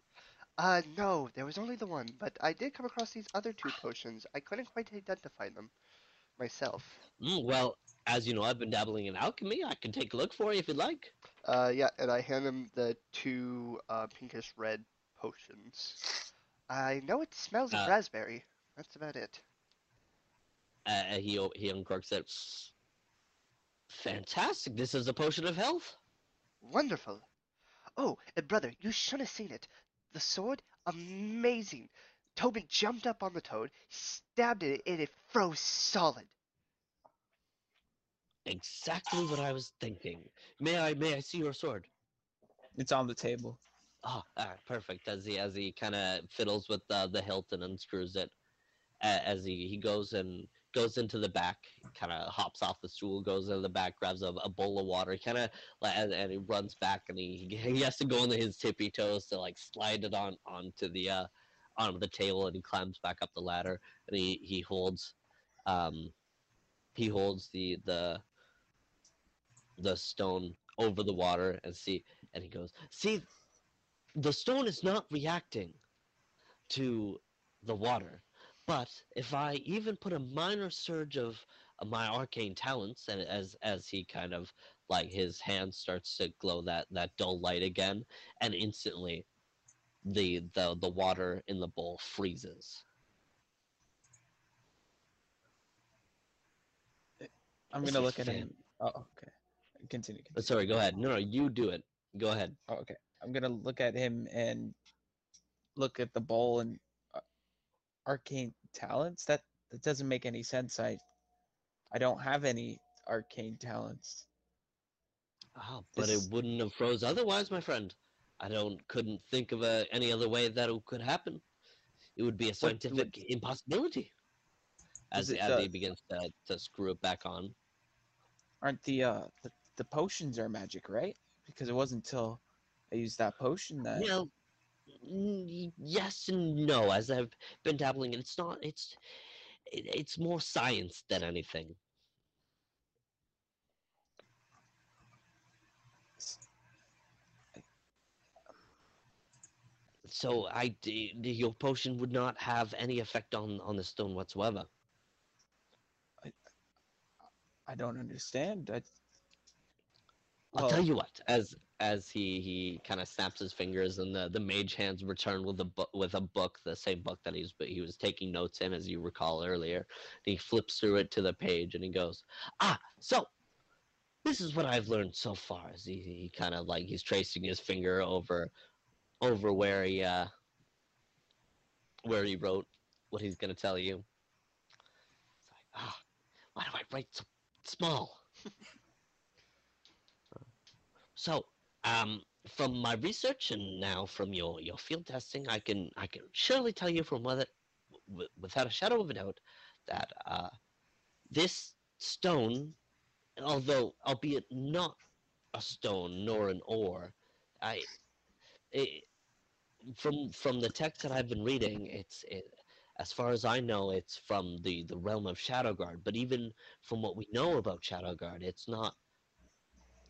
C: Uh, no, there was only the one, but I did come across these other two potions. I couldn't quite identify them myself.
A: Mm, well, as you know, I've been dabbling in alchemy. I can take a look for you if you'd like.
C: Uh, yeah, and I hand him the two uh, pinkish red potions. I know it smells of
A: Uh,
C: raspberry. That's about it.
A: Uh, he he uncorks it. Fantastic! This is a potion of health.
C: Wonderful. Oh, and brother, you should have seen it. The sword, amazing. Tobin jumped up on the toad, stabbed it, and it froze solid.
A: Exactly what I was thinking. May I may I see your sword?
E: it's on the table.
A: Oh, ah, perfect. As he as he kind of fiddles with the the hilt and unscrews it, a- as he he goes and goes into the back, kind of hops off the stool, goes into the back, grabs a, a bowl of water, kind of and, and he runs back and he he has to go on his tippy toes to like slide it on onto the uh onto the table and he climbs back up the ladder and he he holds um he holds the the the stone over the water and see and he goes see the stone is not reacting to the water but if i even put a minor surge of, of my arcane talents and as as he kind of like his hand starts to glow that that dull light again and instantly the the the water in the bowl freezes
E: I'm gonna look at him. Oh, okay. Continue.
A: Uh,
E: continue.
A: sorry go ahead no no you do it go ahead
E: Oh, okay. I'm gonna look at him and look at the bowl and uh, arcane talents. That that doesn't make any sense. I I don't have any arcane talents.
A: Oh, but
E: This-
A: it wouldn't have froze otherwise, my friend. I don't couldn't think of a, any other way that it could happen. It would be a scientific impossibility. As,
E: it,
A: as
E: uh,
A: begins to, to screw it back on.
E: Aren't the uh the, the potions are magic, right? Because it wasn't until I used that potion that
A: Well, yes and no. As I've been dabbling, in it's not. It's it's more science than anything. So I, your potion would not have any effect on on the stone whatsoever.
E: I don't understand. I,
A: I'll tell you what. As as he he kind of snaps his fingers and the the mage hands return with a book with a book, the same book that he's he was taking notes in, as you recall earlier. And he flips through it to the page and he goes, "Ah, so this is what I've learned so far." As he he kind of like he's tracing his finger over over where he uh where he wrote what he's gonna tell you. It's like, ah, why do I write so small? So, um, from my research and now from your, your field testing, I can I can surely tell you from whether, without a shadow of a doubt, that uh, this stone, although albeit not a stone nor an ore, I, it, from from the text that I've been reading, it's it, as far as I know, it's from the the realm of Shadowguard. But even from what we know about Shadowguard, it's not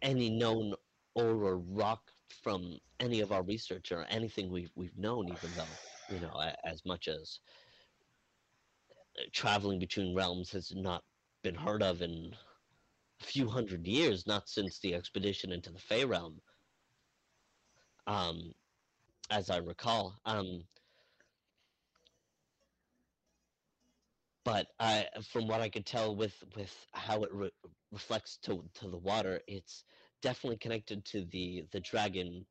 A: any known or rock from any of our research or anything we've we've known, even though you know as much as uh, traveling between realms has not been heard of in a few hundred years, not since the expedition into the Fey realm. Um, as I recall, um, but I, from what I could tell with with how it re- reflects to to the water, it's definitely connected to the the dragon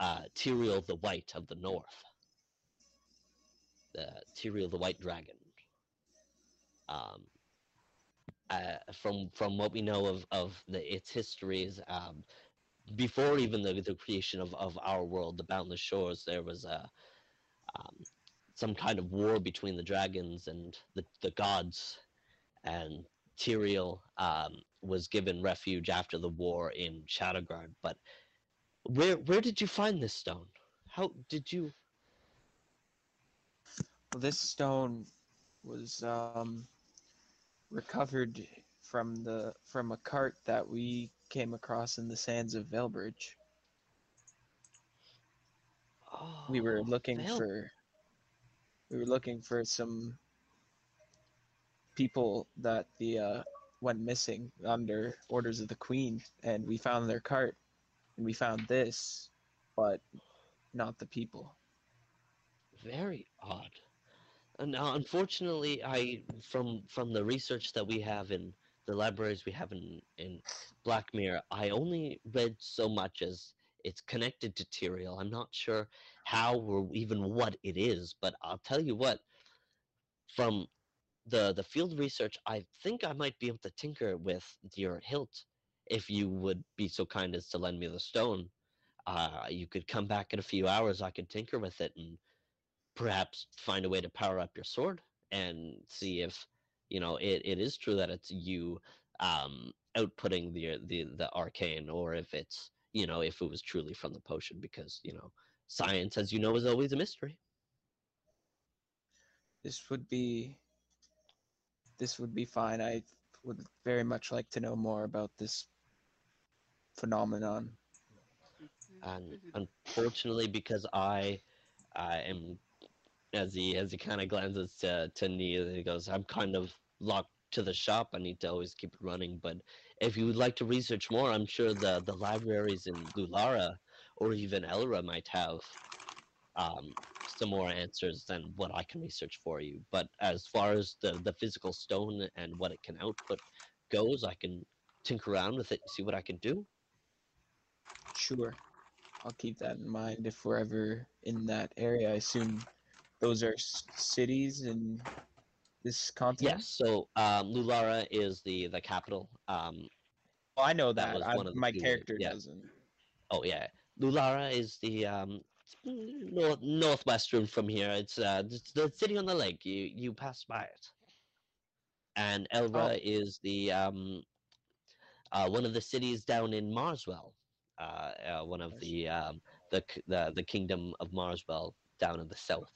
A: uh Tyrael the White of the North. The Tyrael the White Dragon. Um uh, from from what we know of of the its histories um before even the the creation of of our world the boundless shores there was a um some kind of war between the dragons and the the gods and Tyrael um, was given refuge after the war in Shadowguard. But where where did you find this stone? How did you?
E: this stone was um recovered from the from a cart that we came across in the sands of Velbridge. we were
A: Oh,
E: looking
A: Vel-
E: for we were looking for some people that the uh, went missing under orders of the queen and we found their cart and we found this but not the people
A: very odd. Now, unfortunately, I from from the research that we have in the libraries we have in in Blackmere, I only read so much as it's connected to Tyrael. I'm not sure how or even what it is, but I'll tell you what. From the the field research, I think I might be able to tinker with your hilt if you would be so kind as to lend me the stone. uh, you could come back in a few hours. I could tinker with it and perhaps find a way to power up your sword and see if you know it, it is true that it's you um, outputting the the the arcane, or if it's you know if it was truly from the potion, because you know science, as you know, is always a mystery.
E: This would be this would be fine. I would very much like to know more about this phenomenon.
A: and unfortunately because i i am as he as he kind of glances to to Nia, he goes i'm kind of locked to the shop i need to always keep it running but if you would like to research more i'm sure the the libraries in lulara or even elra might have um some more answers than what i can research for you but as far as the the physical stone and what it can output goes i can tinker around with it and see what i can do
E: Sure. I'll keep that in mind if we're ever in that area. I assume those are s- cities in this continent.
A: Yes, so um, Lulara is the the capital. Um,
E: Oh, I know
A: That
E: that.
A: was
E: I,
A: one of
E: my character
A: yeah.
E: doesn't.
A: oh yeah, Lulara is the um, north northwestern from here. It's uh, it's the city on the lake. You you pass by it. And Elra
E: Oh.
A: is the um, uh, one of the cities down in Marswell. Uh, uh, one of the um, the the the kingdom of Marswell down in the south.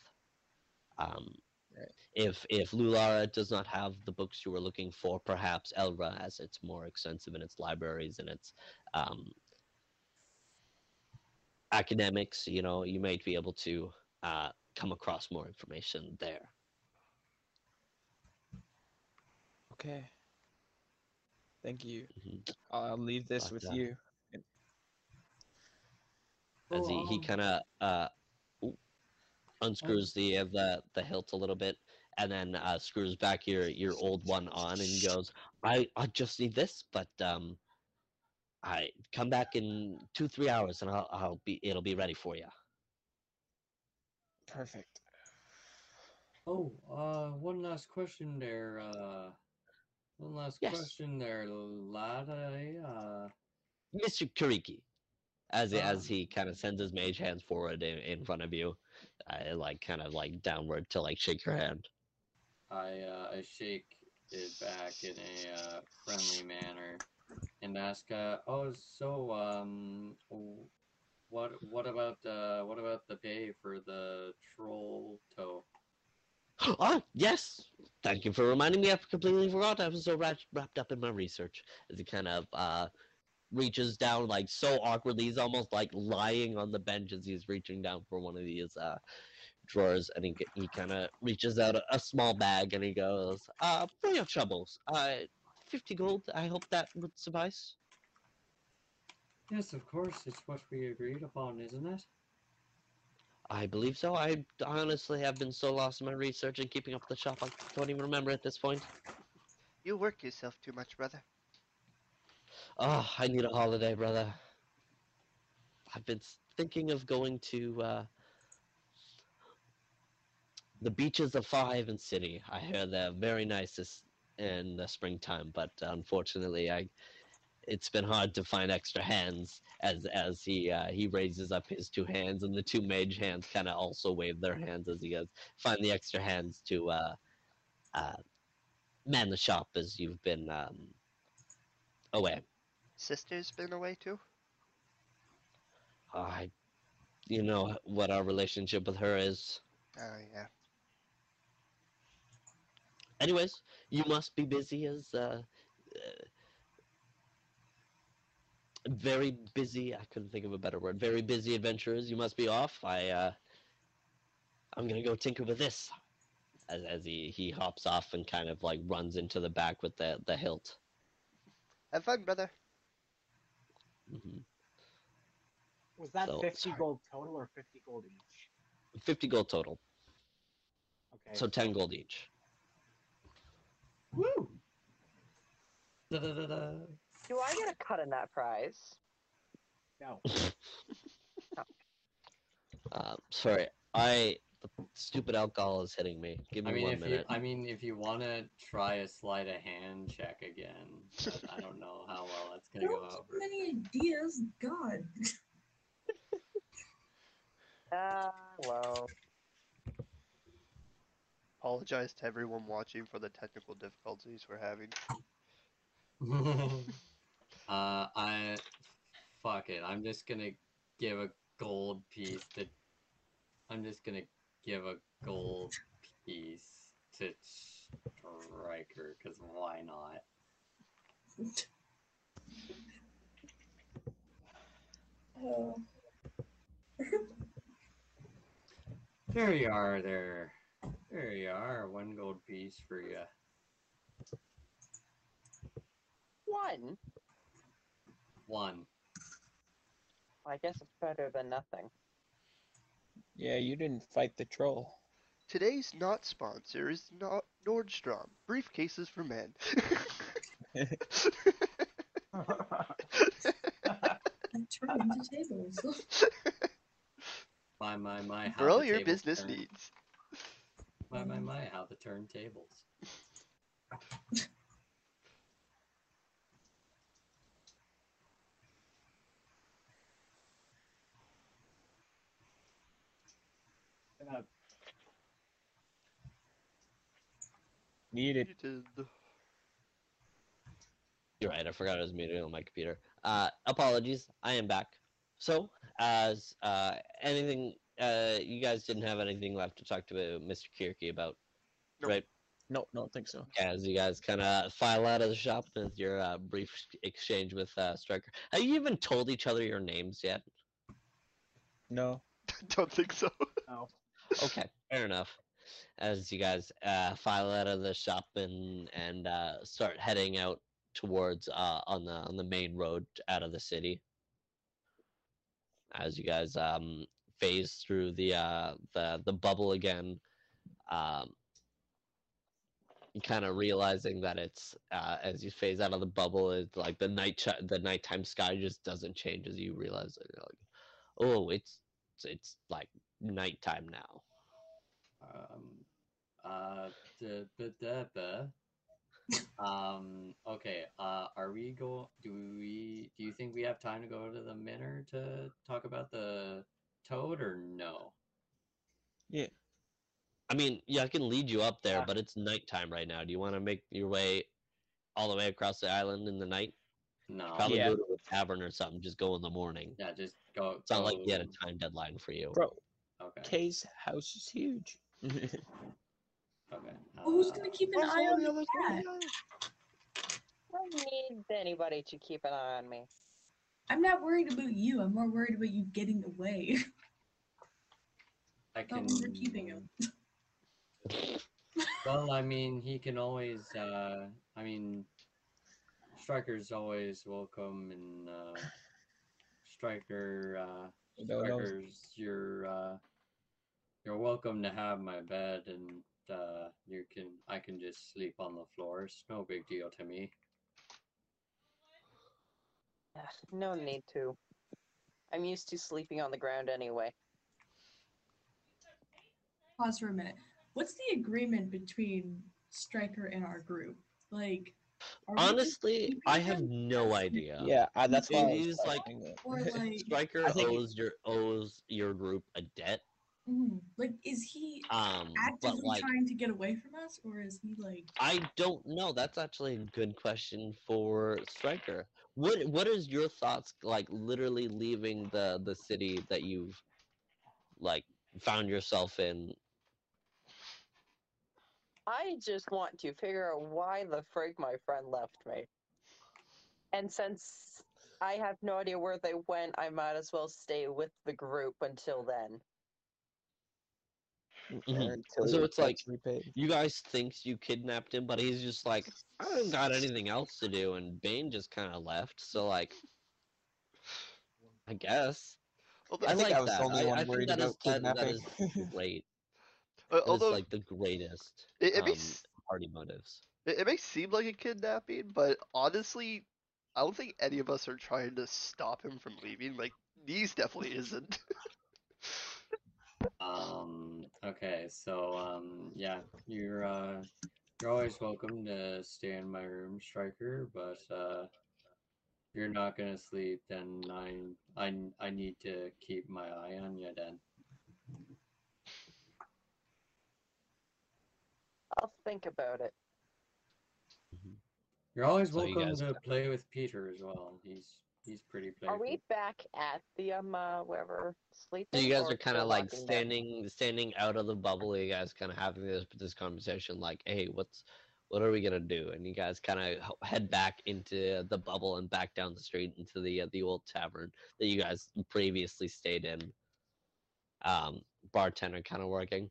A: Um,
E: Right.
A: if if Lulara does not have the books you were looking for, perhaps Elra, as it's more extensive in its libraries and its um, academics, you know, you might be able to uh, come across more information there.
E: Okay. Thank you.
A: Mhm.
E: I'll leave this
A: But,
E: with
A: uh,
E: you.
A: As he, he kind of uh, unscrews the uh, the the hilt a little bit, and then uh, screws back your your old one on, and goes, "I I just need this, but um, I come back in two three hours, and I'll I'll be it'll be ready for you."
E: Perfect.
D: Oh, uh, one last question there. Uh, one last
A: Yes.
D: question there, Lada. Uh,
A: Mr. Kariki, as he, as
D: Um,
A: he kind of sends his mage hands forward in, in front of you, uh, like kind of like downward to like shake your hand.
D: I uh, I shake it back in a uh, friendly manner and ask, uh, "Oh, so um, what what about uh, what about the pay for the troll toe?"
A: oh yes, thank you for reminding me. I completely forgot. I was so wrapped, wrapped up in my research. As he kind of uh, reaches down like so awkwardly, he's almost like lying on the bench as he's reaching down for one of these uh, drawers, and he he kind of reaches out a, a small bag and he goes, "Uh, for your troubles, uh, fifty gold. I hope that would suffice."
D: Yes, of course. It's what we agreed upon, isn't it?
A: I believe so. I honestly have been so lost in my research and keeping up with the shop, I don't even remember at this point.
C: You work yourself too much, brother.
A: Oh, I need a holiday, brother. I've been thinking of going to uh, the beaches of Five and City. I hear they're very nice this, in the springtime, but unfortunately, I it's been hard to find extra hands as as he uh, he raises up his two hands and the two mage hands kind of also wave their hands as he goes find the extra hands to uh, uh, man the shop as you've been um, away.
C: Sister's been away too.
A: I, you know what our relationship with her is.
C: Oh yeah.
A: Anyways, you must be busy as uh, uh, very busy. I couldn't think of a better word. Very busy adventurers. You must be off. I uh, I'm gonna go tinker with this. As, as he, he hops off and kind of like runs into the back with the, the hilt.
C: Have fun, brother.
A: hmm
F: Was that
A: So,
F: 50
A: sorry.
F: gold total or 50 gold each?
A: 50 gold total.
F: Okay.
A: So 10 gold each.
D: Woo! Da da da da.
G: Do I get a cut in that prize?
F: no.
A: Uh, sorry, I the stupid alcohol is hitting me. Give me
D: I mean,
A: one
D: if
A: minute.
D: you, I mean, if you want to try a sleight of hand check again, I don't know how well that's gonna go
B: Don't
D: over.
B: give many ideas. God.
G: Ah, well.
C: Apologize to everyone watching for the technical difficulties we're having.
D: uh, I fuck it. I'm just gonna give a gold piece to. I'm just gonna give a gold piece to Striker because why not?
B: Oh.
D: There you are. There, there you are. One gold piece for you.
G: One.
D: One.
G: I guess it's better than nothing.
E: Yeah, you didn't fight the troll.
C: Today's not sponsor is not Nordstrom. Briefcases for men.
B: Turn into tables.
D: My my my. How
C: For all your business
D: turn.
C: needs.
D: My my my. How the turntables.
F: Uh,
E: Needed.
A: You're right. I forgot I was muted on my computer. Uh, apologies. I am back. So, as uh, anything, uh, you guys didn't have anything left to talk to Mr. Kirky about,
C: Nope.
A: right?
E: No, don't think so.
A: As you guys kind of file out of the shop with your uh, brief exchange with uh, Striker. Have you even told each other your names yet?
E: No.
C: Don't think so.
F: no.
A: Okay, fair enough. As you guys uh, file out of the shop and and uh, start heading out towards uh, on the on the main road out of the city. As you guys um, phase through the uh, the the bubble again, um, kind of realizing that it's uh, as you phase out of the bubble, it's like the night ch- the nighttime sky just doesn't change as you realize that you're like, oh, it's it's, like nighttime now.
D: Um, uh, da, da, ba. um, okay. Uh, are we go? Do we? Do you think we have time to go to the Minner to talk about the toad, or no? Yeah.
A: I mean, yeah, I can lead you up there,
F: Yeah.
A: but it's nighttime right now. Do you want to make your way all the way across the island in the night?
D: No.
A: Probably
E: Yeah.
A: go to a tavern or something. Just go in the morning.
D: Yeah, just go.
A: It's not like
D: go-
A: you had a time deadline for you.
E: Bro,
D: Okay.
E: Kay's house is huge.
D: Okay.
B: Who's
D: uh,
B: gonna keep an eye on
C: the
B: the cat?
G: I don't need anybody to keep an eye on me.
B: I'm not worried about you. I'm more worried about you getting away.
D: I
B: I
D: can.
B: thought we were keeping him.
D: Well, I mean, he can always. Uh, I mean, Striker's always welcome, and uh, Striker, uh,
E: No, no.
D: Strikers, you're uh, you're welcome to have my bed, and uh, you can. I can just sleep on the floor. It's no big deal to me.
G: Ugh, No need to. I'm used to sleeping on the ground anyway.
B: Pause for a minute. What's the agreement between Striker and our group? Like, are we just
A: Honestly, I have
B: him,
A: no idea.
E: Yeah, I, that's why I
A: It
E: was
A: is like-
E: questioning
B: like,
A: Striker owes your owes your group a debt.
B: Mhm, like, is he
A: Um,
B: actively
A: like
B: trying to get away from us, or is he like?
A: I don't know. That's actually a good question for Striker. What what is your thoughts like literally leaving the the city that you've like found yourself in?
G: I just want to figure out why the frig my friend left me. And since I have no idea where they went, I might as well stay with the group until then.
A: Mhm. So it's like-
E: repaid.
A: You guys thinks you kidnapped him, but he's just like, I don't got anything else to do, and Bane just kind of left. So like, I guess
C: Although,
A: I,
E: I think
A: like
E: I was the
A: that.
E: only
A: I,
E: one
A: I think
E: worried
A: that is
E: about
A: that, that is great.
C: uh,
A: That is
C: although
A: like the greatest
C: it, it
A: um,
C: makes
A: party motives.
C: it, it may seem like a kidnapping, but honestly, I don't think any of us are trying to stop him from leaving. Like, Knees definitely isn't.
D: Um. Okay, so um, yeah, you're uh, you're always welcome to stay in my room, Striker. But uh, if you're not gonna sleep, then I I I need to keep my eye on you. Then
G: I'll think about it. Mm-hmm.
D: you're always
A: So you
D: welcome
A: guys-
D: to play with Peter as well. He's he's pretty playful.
G: Are we back at the um uh, wherever sleeping?
A: So you guys are kind of like
G: walking down?
A: standing standing out of the bubble. You guys kind of having this this conversation, like, "Hey, what's what are we gonna do?" And you guys kind of head back into the bubble and back down the street into the uh, the old tavern that you guys previously stayed in. Um, bartender kind of working.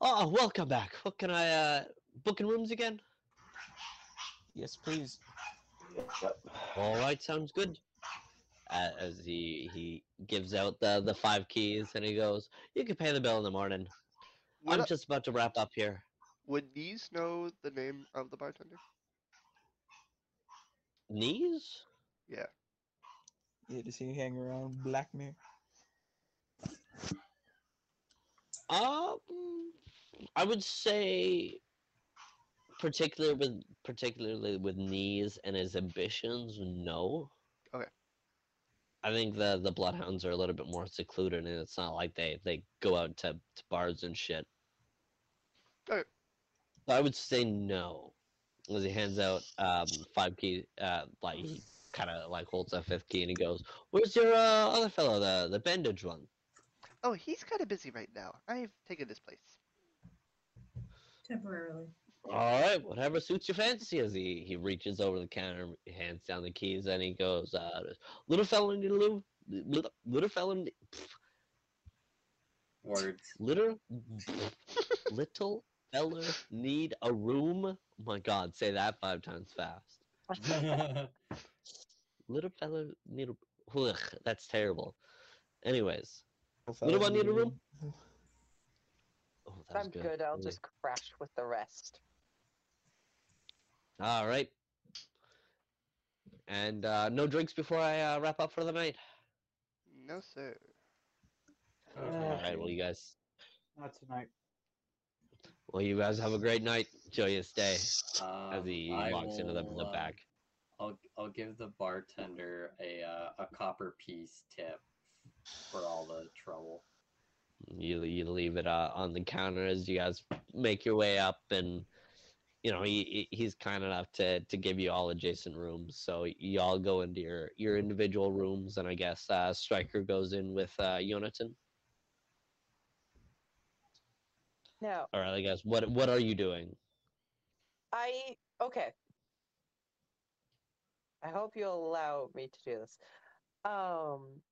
A: Oh, welcome back. What can I uh booking rooms again?
E: Yes, please.
A: All right, sounds good. As he he gives out the the five keys and he goes, "You can pay the bill in the morning."
C: Would,
A: I'm
C: I-
A: just about to wrap up here.
C: would Knees know the name of the bartender?
A: Knees?
C: Yeah.
E: Yeah, does he hang around Blackmere?
A: Um, I would say, particularly with particularly with knees and his ambitions, no.
C: Okay.
A: I think the the bloodhounds are a little bit more secluded, and it's not like they they go out to, to bars and shit.
C: Okay.
A: I would say no, as he hands out um five key, uh, like he kind of like holds a fifth key and he goes, "Where's your uh, other fellow, the the bandage one?"
C: Oh, he's kind of busy right now. I've taken his place.
B: Temporarily.
A: All right, whatever suits your fancy. As he, he reaches over the counter, hands down the keys, and he goes, uh, "Little fella need a little, little, little fella, need-
D: Words.
A: little, little fella need a room." Oh my God, say that five times fast. Little fella need a. Ugh, that's terrible. Anyways, Little one need a room? oh, that
G: I'm good. I'll
A: Mm.
G: just crash with the rest.
A: All right. And uh, no drinks before I uh, wrap up for the night.
C: No, sir.
A: All
F: Uh,
A: right. Well, you guys.
F: Not tonight.
A: Well, you guys have a great night. Joyous day.
D: Um,
A: As he
D: I
A: walks into the,
D: will,
A: the
D: uh,
A: back.
D: I'll I'll give the bartender a uh, a copper piece tip for all the trouble.
A: You you leave it uh, on the counter as you guys make your way up, and you know he he- he's kind enough to to give you all adjacent rooms. So you all go into your your individual rooms, and I guess uh, Striker goes in with uh, Jonathan.
G: Now,
A: All right, I guess what what are you doing?
G: I okay. I hope you'll allow me to do this. Um,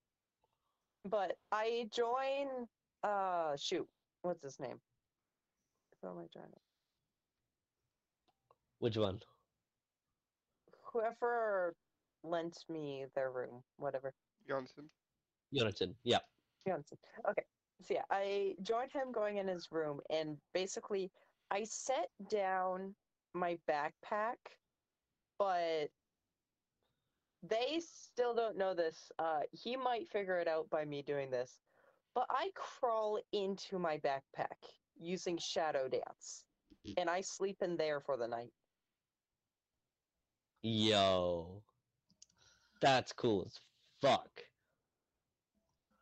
G: but I join. Uh, shoot, what's his name? Who am I joining?
A: Which one?
G: Whoever lent me their room, whatever.
C: Johnson.
A: Jonathan. yeah.
G: Johnson. Okay. So yeah, I joined him going in his room, and basically, I set down my backpack, but they still don't know this. Uh, he might figure it out by me doing this, but I crawl into my backpack using Shadow Dance, and I sleep in there for the night.
A: Yo. That's cool as fuck.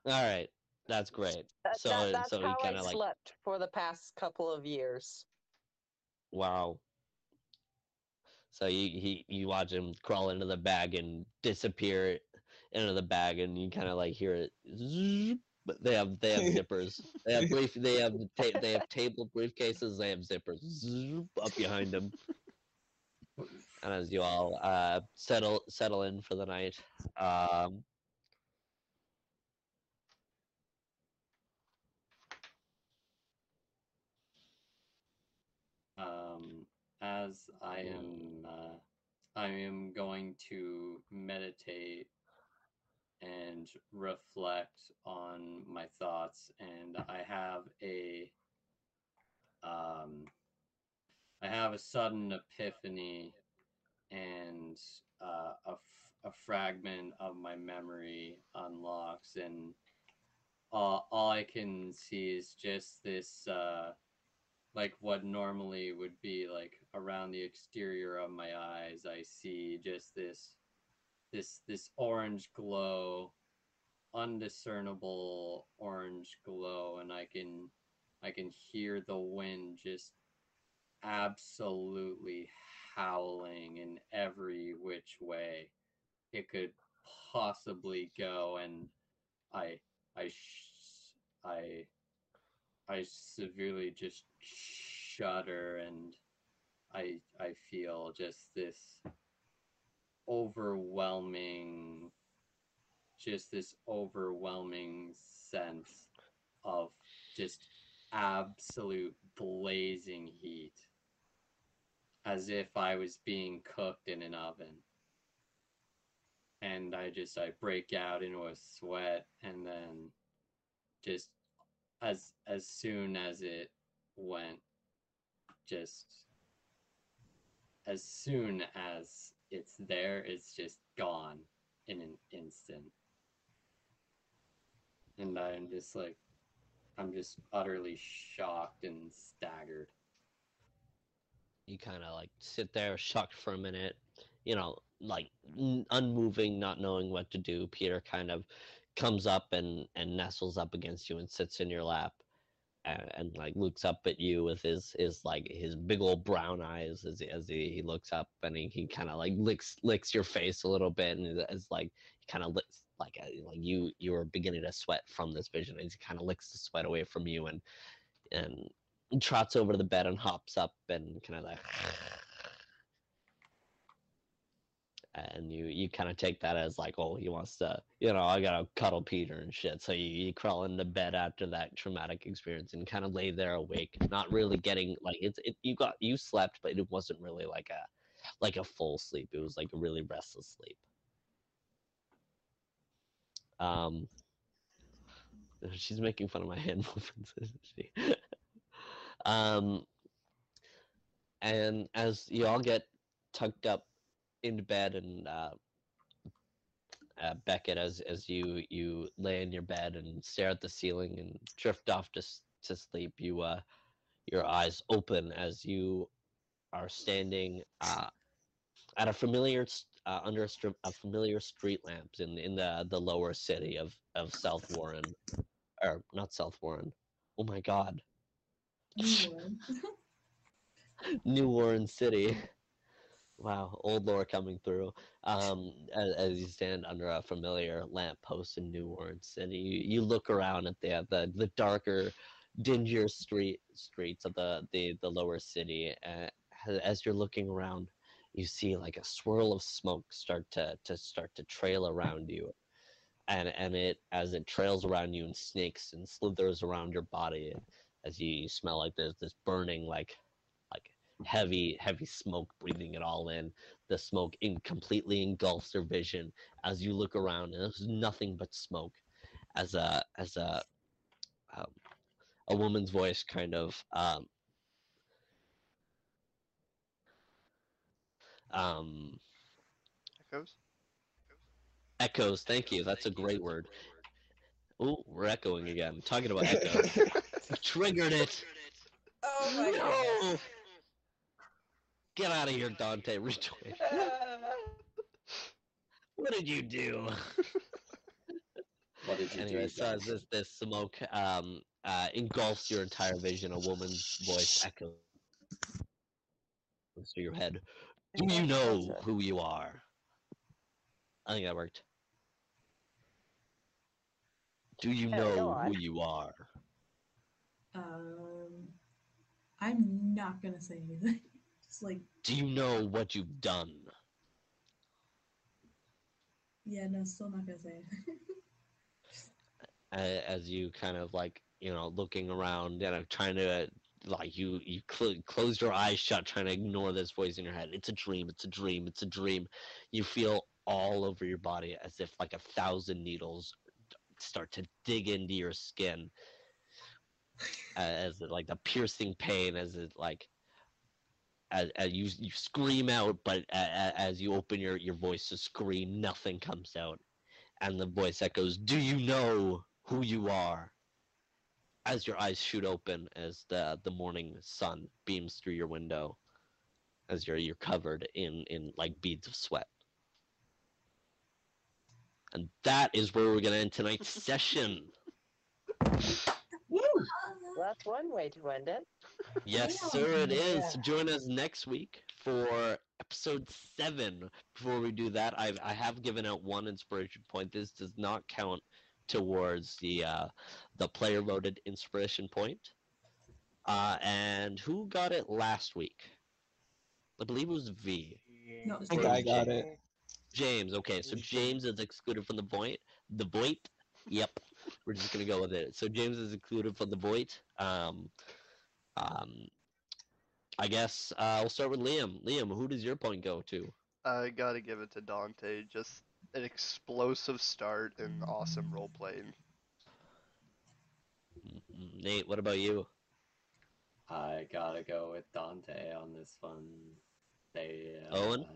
A: All right. That's great.
G: That,
A: So-
G: that- that's
A: so he
G: how
A: kinda, like-
G: slept for the past couple of years.
A: Wow. So you he you watch him crawl into the bag and disappear into the bag, and you kind of like hear it. zzz, But they have they have zippers. They have brief. They have ta- they have table briefcases. They have zippers zzz, up behind them. And as you all uh, settle settle in for the night, um,
D: Um, as I am, uh, I am going to meditate and reflect on my thoughts, and I have a, um, I have a sudden epiphany, and uh, a, f- a fragment of my memory unlocks, and all, all I can see is just this. Uh, like what normally would be like around the exterior of my eyes i see just this this this orange glow undiscernible orange glow and i can i can hear the wind just absolutely howling in every which way it could possibly go and i i sh- i i severely just shudder and i i feel just this overwhelming just this overwhelming sense of just absolute blazing heat as if I was being cooked in an oven. And I just I break out into a sweat and then just as as soon as it went just as soon as it's there it's just gone in an instant. And I'm just like I'm just utterly shocked and staggered.
A: You kind of like sit there shocked for a minute, you know, like unmoving, not knowing what to do. Peter kind of comes up and and nestles up against you and sits in your lap. And, and like looks up at you with his his like his big old brown eyes as he, as he, he looks up and he, he kind of like licks licks your face a little bit and is like kind of licks like uh, like you you were beginning to sweat from this vision and he kind of licks the sweat away from you and and trots over to the bed and hops up and kind of like and you you kind of take that as like oh he wants to you know i gotta cuddle peter and shit. So you, you crawl into bed after that traumatic experience and kind of lay there awake not really getting like it's it, you got you slept but it wasn't really like a like a full sleep. It was like a really restless sleep. Um she's making fun of my hand movements isn't she um and as you all get tucked up into bed and uh, uh, Beckett, as as you you lay in your bed and stare at the ceiling and drift off to to sleep, you uh, your eyes open as you are standing uh, at a familiar uh, under a, a familiar street lamps in in the the lower city of of South Warren, or not South Warren. Oh my God,
B: New
A: Warren City. Wow, old lore coming through. Um, as, as you stand under a familiar lamppost in New Warren City, you, you look around at the the, the darker, dingier street streets of the the, the lower city. Uh, as you're looking around, you see like a swirl of smoke start to to start to trail around you, and and it as it trails around you and snakes and slithers around your body, as you, you smell like there's this burning like like heavy heavy smoke breathing it all in. The smoke in completely engulfs your vision. As you look around and there's nothing but smoke. As a as a um, a woman's voice kind of um um
C: Echoes?
A: echoes. Thank you. That's a great word. Oh we're echoing again. Talking about echoes triggered it
G: Oh my
A: no
G: goodness.
A: get out of here dante retweet what did you do
D: What did you
A: Anyway,
D: do?
A: so as this, this smoke um, uh, engulfs your entire vision, a woman's voice echoes through your head. Do you know who you are? I think that worked. Do you know who you are?
B: Um, I'm not gonna say anything. Just like,
A: Do you know what you've done?
B: yeah, no, still not gonna say.
A: As you kind of like, you know, looking around, you know, trying to, like, you you cl- close your eyes shut, trying to ignore this voice in your head. It's a dream. It's a dream. It's a dream. You feel all over your body as if like a thousand needles start to dig into your skin as it, like the piercing pain as it like as, as you you scream out but a, a, as you open your your voice to scream nothing comes out. And the voice echoes do you know who you are? As your eyes shoot open as the the morning sun beams through your window as you're you're covered in in like beads of sweat. And that is where we're gonna end tonight's session!
G: That's one way to end it.
A: Yes,
B: Yeah.
A: sir, it is.
F: Yeah.
A: Join us next week for episode seven. Before we do that, I've I have given out one inspiration point. This does not count towards the uh, the player voted inspiration point. Uh, and who got it last week? I believe it was V.
B: No,
E: I
B: it's
E: think I got it.
A: James. Okay, so James is excluded from the point. The void. Yep, we're just gonna go with it. So James is included from the void. Um, um, I guess uh, we'll start with Liam. Liam, who does your point go to?
C: I gotta give it to Dante. Just an explosive start and awesome role playing.
A: Mm, Nate, what about you?
D: I gotta go with Dante on this one. They. Uh,
A: Owen?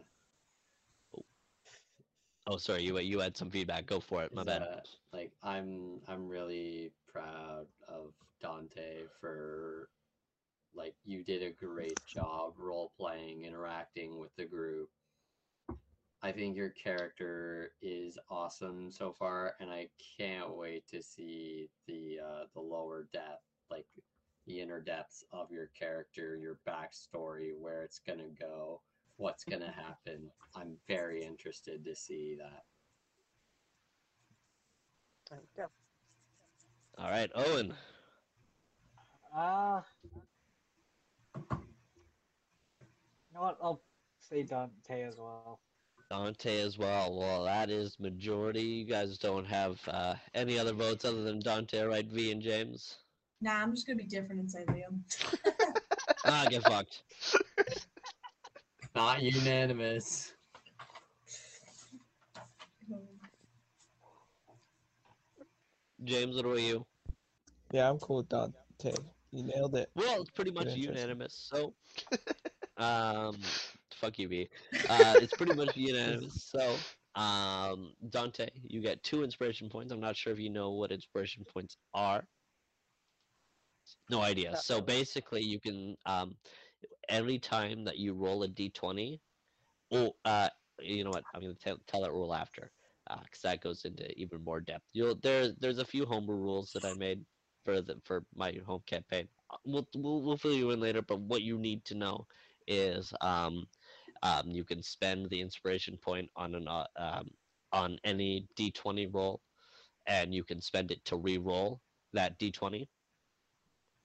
A: Oh, sorry, you you had some feedback. Go for it. My bad.
D: uh, like I'm I'm really proud of Dante for like you did a great job role playing, interacting with the group. I think your character is awesome so far, and I can't wait to see the uh, the lower depth, like the inner depths of your character, your backstory, where it's gonna go, what's gonna happen. I'm very interested to see that.
G: There you go.
A: All right, Owen.
F: Uh, you know what? I'll say Dante as well.
A: Dante as well. Well, that is majority. You guys don't have uh, any other votes other than Dante, right? V and James.
B: Nah, I'm just gonna be different and say Liam.
A: Ah, get fucked.
D: Not unanimous.
A: James, what about you?
E: Yeah, I'm cool with Dante. You nailed it.
A: Well, it's pretty much unanimous. So, um, fuck you, V. Uh, it's pretty much unanimous. So, um, Dante, you get two inspiration points. I'm not sure if you know what inspiration points are. No idea. So basically, you can um, every time that you roll a d20, oh, uh, you know what? I'm gonna tell tell that rule after, because that goes into even more depth. You'll there. There's a few homebrew rules that I made for the for my home campaign. Uh, We'll we'll, we'll fill you in later. But what you need to know is um, um, you can spend the inspiration point on an uh, um, on any d20 roll, and you can spend it to re-roll that d20.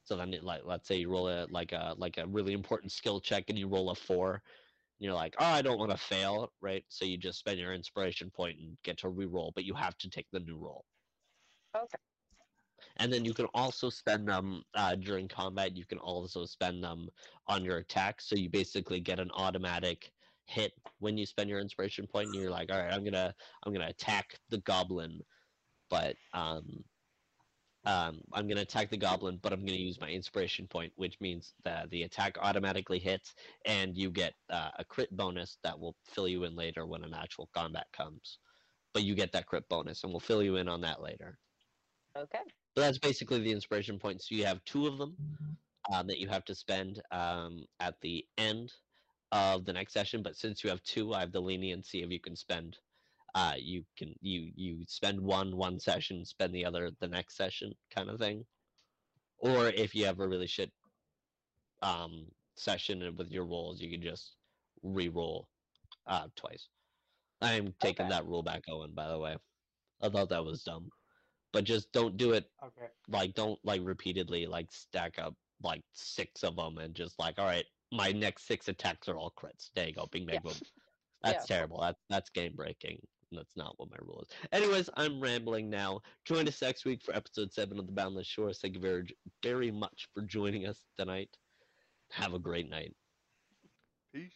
A: So then, it, like, let's say you roll a like a like a really important skill check, and you roll a four. And you're like, oh, I don't want to fail, right? So you just spend your inspiration point and get to re-roll, but you have to take the new roll.
G: Okay.
A: And then you can also spend them uh, during combat. You can also spend them on your attack. So you basically get an automatic hit when you spend your inspiration point. And you're like, all right, I'm gonna I'm gonna attack the goblin, but um, um, I'm gonna attack the goblin, but I'm gonna use my inspiration point, which means that the attack automatically hits, and you get uh, a crit bonus that will fill you in later when an actual combat comes. But you get that crit bonus, and we'll fill you in on that later.
G: Okay.
A: But that's basically the inspiration points. So you have two of them um, that you have to spend um, at the end of the next session. But since you have two, I have the leniency of you can spend. Uh, you can you you spend one one session, spend the other the next session, kind of thing. Or if you have a really shit um, session with your rolls, you can just re-roll uh, twice. I'm taking
G: Okay.
A: that rule back, Owen. By the way, I thought that was dumb, but just don't do it
F: Okay.
A: like don't like repeatedly like stack up like six of them and just like all right my next six attacks are all crits there you go bing bang
G: Yeah.
A: boom that's
G: Yeah.
A: terrible that's that's game breaking that's not what my rule is. Anyways i'm rambling now. Join us next week for episode seven of the boundless shores. Thank you very very much for joining us tonight. Have a great night.
C: Peace.